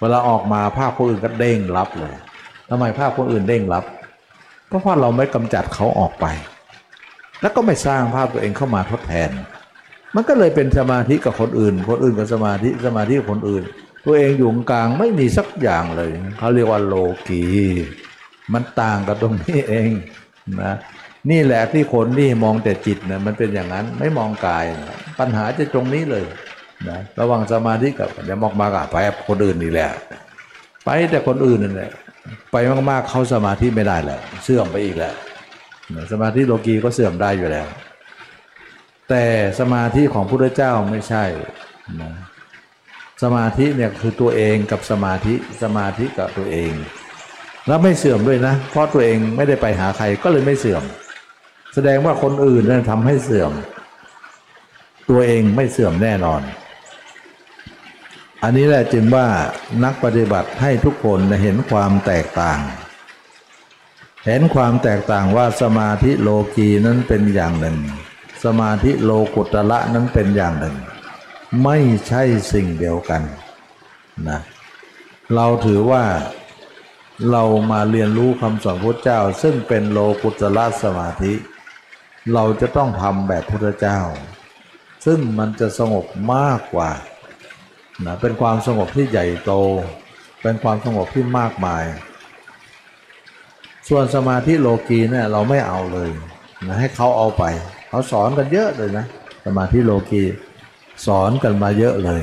เวลาออกมาภาพคนอื่นก็เด้งรับเลยทำไมภาพคนอื่นเด้งรับ เพราะว่าเราไม่กำจัดเขาออกไป แล้วก็ไม่สร้างภาพตัวเองเข้ามาทดแทน มันก็เลยเป็นสมาธิกับคนอื่น คนอื่นกับสมาธิสมาธิกับคนอื่น ตัวเองอยู่กลางไม่มีสักอย่างเลยเขาเรียกว่าโลกีมันต่างกันตรงนี้เองนะนี่แหละที่คนที่มองแต่จิตนะมันเป็นอย่างนั้นไม่มองกายนะปัญหาจะตรงนี้เลยนะระหว่างสมาธิกับเดี๋ยวมอกมากะไปคนอื่นนี่แหละ ไปแต่คนอื่นนั่นแหละไปมากๆเข้าสมาธิไม่ได้แหละเสื่อมไปอีกแล้วนะสมาธิโลกีก็เสื่อมได้อยู่แล้ว แต่สมาธิของพระพุทธเจ้าไม่ใช่นะ สมาธิเนี่ยคือตัวเองกับสมาธิสมาธิกับตัวเอง แล้วไม่เสื่อมด้วยนะ เพราะตัวเองไม่ได้ไปหาใครก็เลยไม่เสื่อม แสดงว่าคนอื่นนั่นทำให้เสื่อม ตัวเองไม่เสื่อมแน่นอน อันนี้แหละจึงว่านักปฏิบัติให้ทุกคนเห็นความแตกต่าง เห็นความแตกต่างว่าสมาธิโลกีนั้นเป็นอย่างหนึ่ง สมาธิโลกุตละนั้นเป็นอย่างหนึ่ง ไม่ใช่สิ่งเดียวกันนะเราถือว่าเรามาเรียนรู้คำสอนพระเจ้า ซึ่งเป็นโลกุตละสมาธิ เราจะต้องทำแบบพระเจ้า ซึ่งมันจะสงบมากกว่านะเป็นความสงบที่ใหญ่โต เป็นความสงบที่มากมาย ส่วนสมาธิโลกีเนี่ยเราไม่เอาเลยนะให้เขาเอาไป เขาสอนกันเยอะเลยนะ สมาธิโลกี สอนกันมาเยอะเลย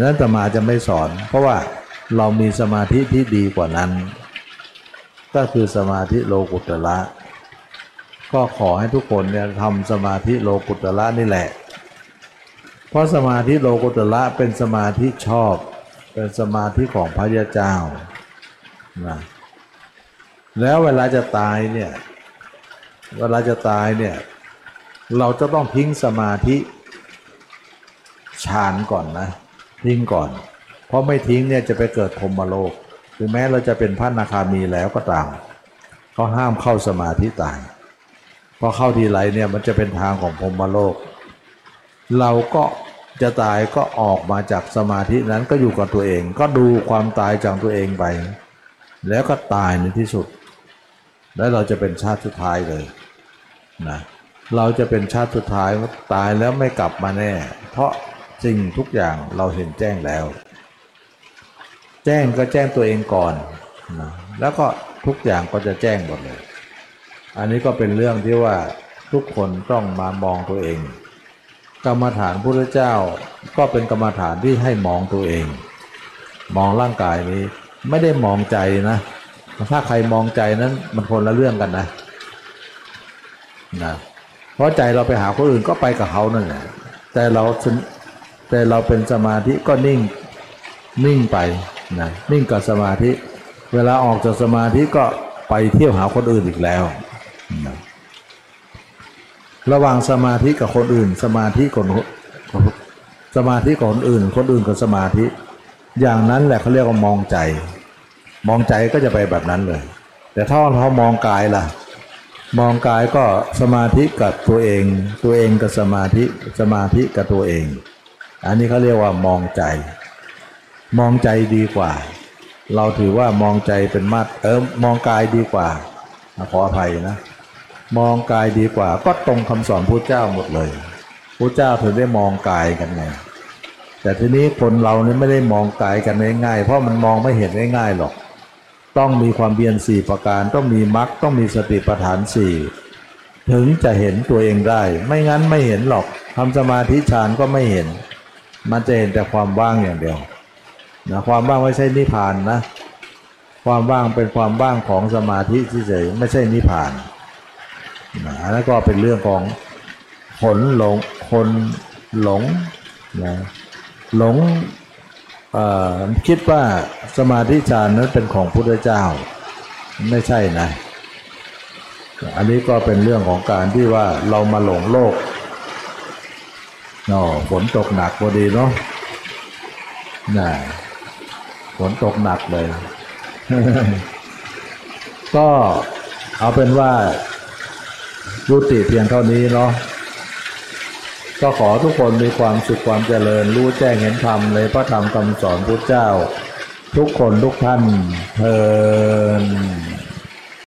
นั้นต่มาจะไม่สอน เพราะว่าเรามีสมาธิที่ดีกว่านั้น ก็คือสมาธิโลกุตละ ก็ขอให้ทุกคนเนี่ยทำสมาธิโลกุตระนี่แหละ เพราะสมาธิโลกุตระเป็นสมาธิชอบ เป็นสมาธิของพระยาเจ้านะแล้วเวลาจะตายเนี่ย เวลาจะตายเนี่ย เราจะต้องทิ้งสมาธิ ฌานก่อนนะทิ้งก่อน เพราะไม่ทิ้งเนี่ยจะไปเกิดพรมโลกถึงแม้เราจะเป็นพระนาคามีแล้วก็ตามเขาห้ามเข้าสมาธิตายพราะเข้าทีไรเนี่ยมันจะเป็นทางของพรมโลก เราก็จะตายก็ออกมาจากสมาธินั้นก็อยู่กับตัวเอง ก็ดูความตายจากตัวเองไป แล้วก็ตายในที่สุด แล้วเราจะเป็นชาติสุดท้ายเลยนะเราจะเป็นชาติสุดท้ายตายแล้วไม่กลับมาแน่ เพราะ สิ่งทุกอย่างเราเห็นแจ้งแล้ว แจ้งก็แจ้งตัวเองก่อนนะแล้วก็ทุกอย่างก็จะแจ้งหมดเลย อันนี้ก็เป็นเรื่องที่ว่าทุกคนต้องมามองตัวเอง กรรมฐานพุทธเจ้าก็เป็นกรรมฐานที่ให้มองตัวเอง มองร่างกายนี้ไม่ได้มองใจนะถ้าใครมองใจนั้นมันคนละเรื่องกันนะนะเพราะใจเราไปหาคนอื่นก็ไปกับเขานั่นแหละแต่เรา แต่เราเป็นสมาธิก็นิ่งนิ่งไปนะนิ่งกับสมาธิ เวลาออกจากสมาธิก็ไปเที่ยวหาคนอื่นอีกแล้วนะระหว่างสมาธิกับคนอื่น สมาธิคนสมาธิกับคนอื่น คนอื่นกับสมาธิ อย่างนั้นแหละเขาเรียกว่ามองใจ มองใจก็จะไปแบบนั้นเลย แต่ถ้าเรามองกายล่ะ มองกายก็สมาธิกับตัวเอง ตัวเองกับสมาธิ สมาธิกับตัวเอง อันนี้เขาเรียกว่ามองใจ มองใจดีกว่า เราถือว่ามองใจเป็นมาตรเออมองกายดีกว่า ขออภัยนะ มองกายดีกว่า ก็ตรงคำสอนพระเจ้าหมดเลยพระเจ้าถึงได้มองกายกันไงแต่ทีนี้คนเราเนี่ยไม่ได้มองกายกันง่ายๆ เพราะมันมองไม่เห็นง่ายๆหรอก ต้องมีความเบียนสี่ประการ ต้องมีมรรคต้องมีสติปัฏฐานสี่ถึงจะเห็นตัวเองได้ ไม่งั้นไม่เห็นหรอกทำสมาธิฌานก็ไม่เห็น มันจะเห็นแต่ความว่างอย่างเดียวนะความว่างไม่ใช่นิพพานนะ ความว่างเป็นความว่างของสมาธิเฉยไม่ใช่นิพพานนะแล้วก็เป็นเรื่องของผลหลงคนหลงนะหลงคิดว่าสมาธิฌานนั้นเป็นของพุทธเจ้า ไม่ใช่นะ อันนี้ก็เป็นเรื่องของการที่ว่าเรามาหลงโลก เนาะฝนตกหนักพอดีเนาะน่ะฝนตกหนักเลย ก็เอาเป็นว่ายุติเพียงเท่านี้เนาะก็ขอทุกคนมีความสุขความเจริญ รู้แจ้งเห็นธรรมในพระธรรมคำสอนพุทธเจ้า ทุกคนทุกท่านเทอ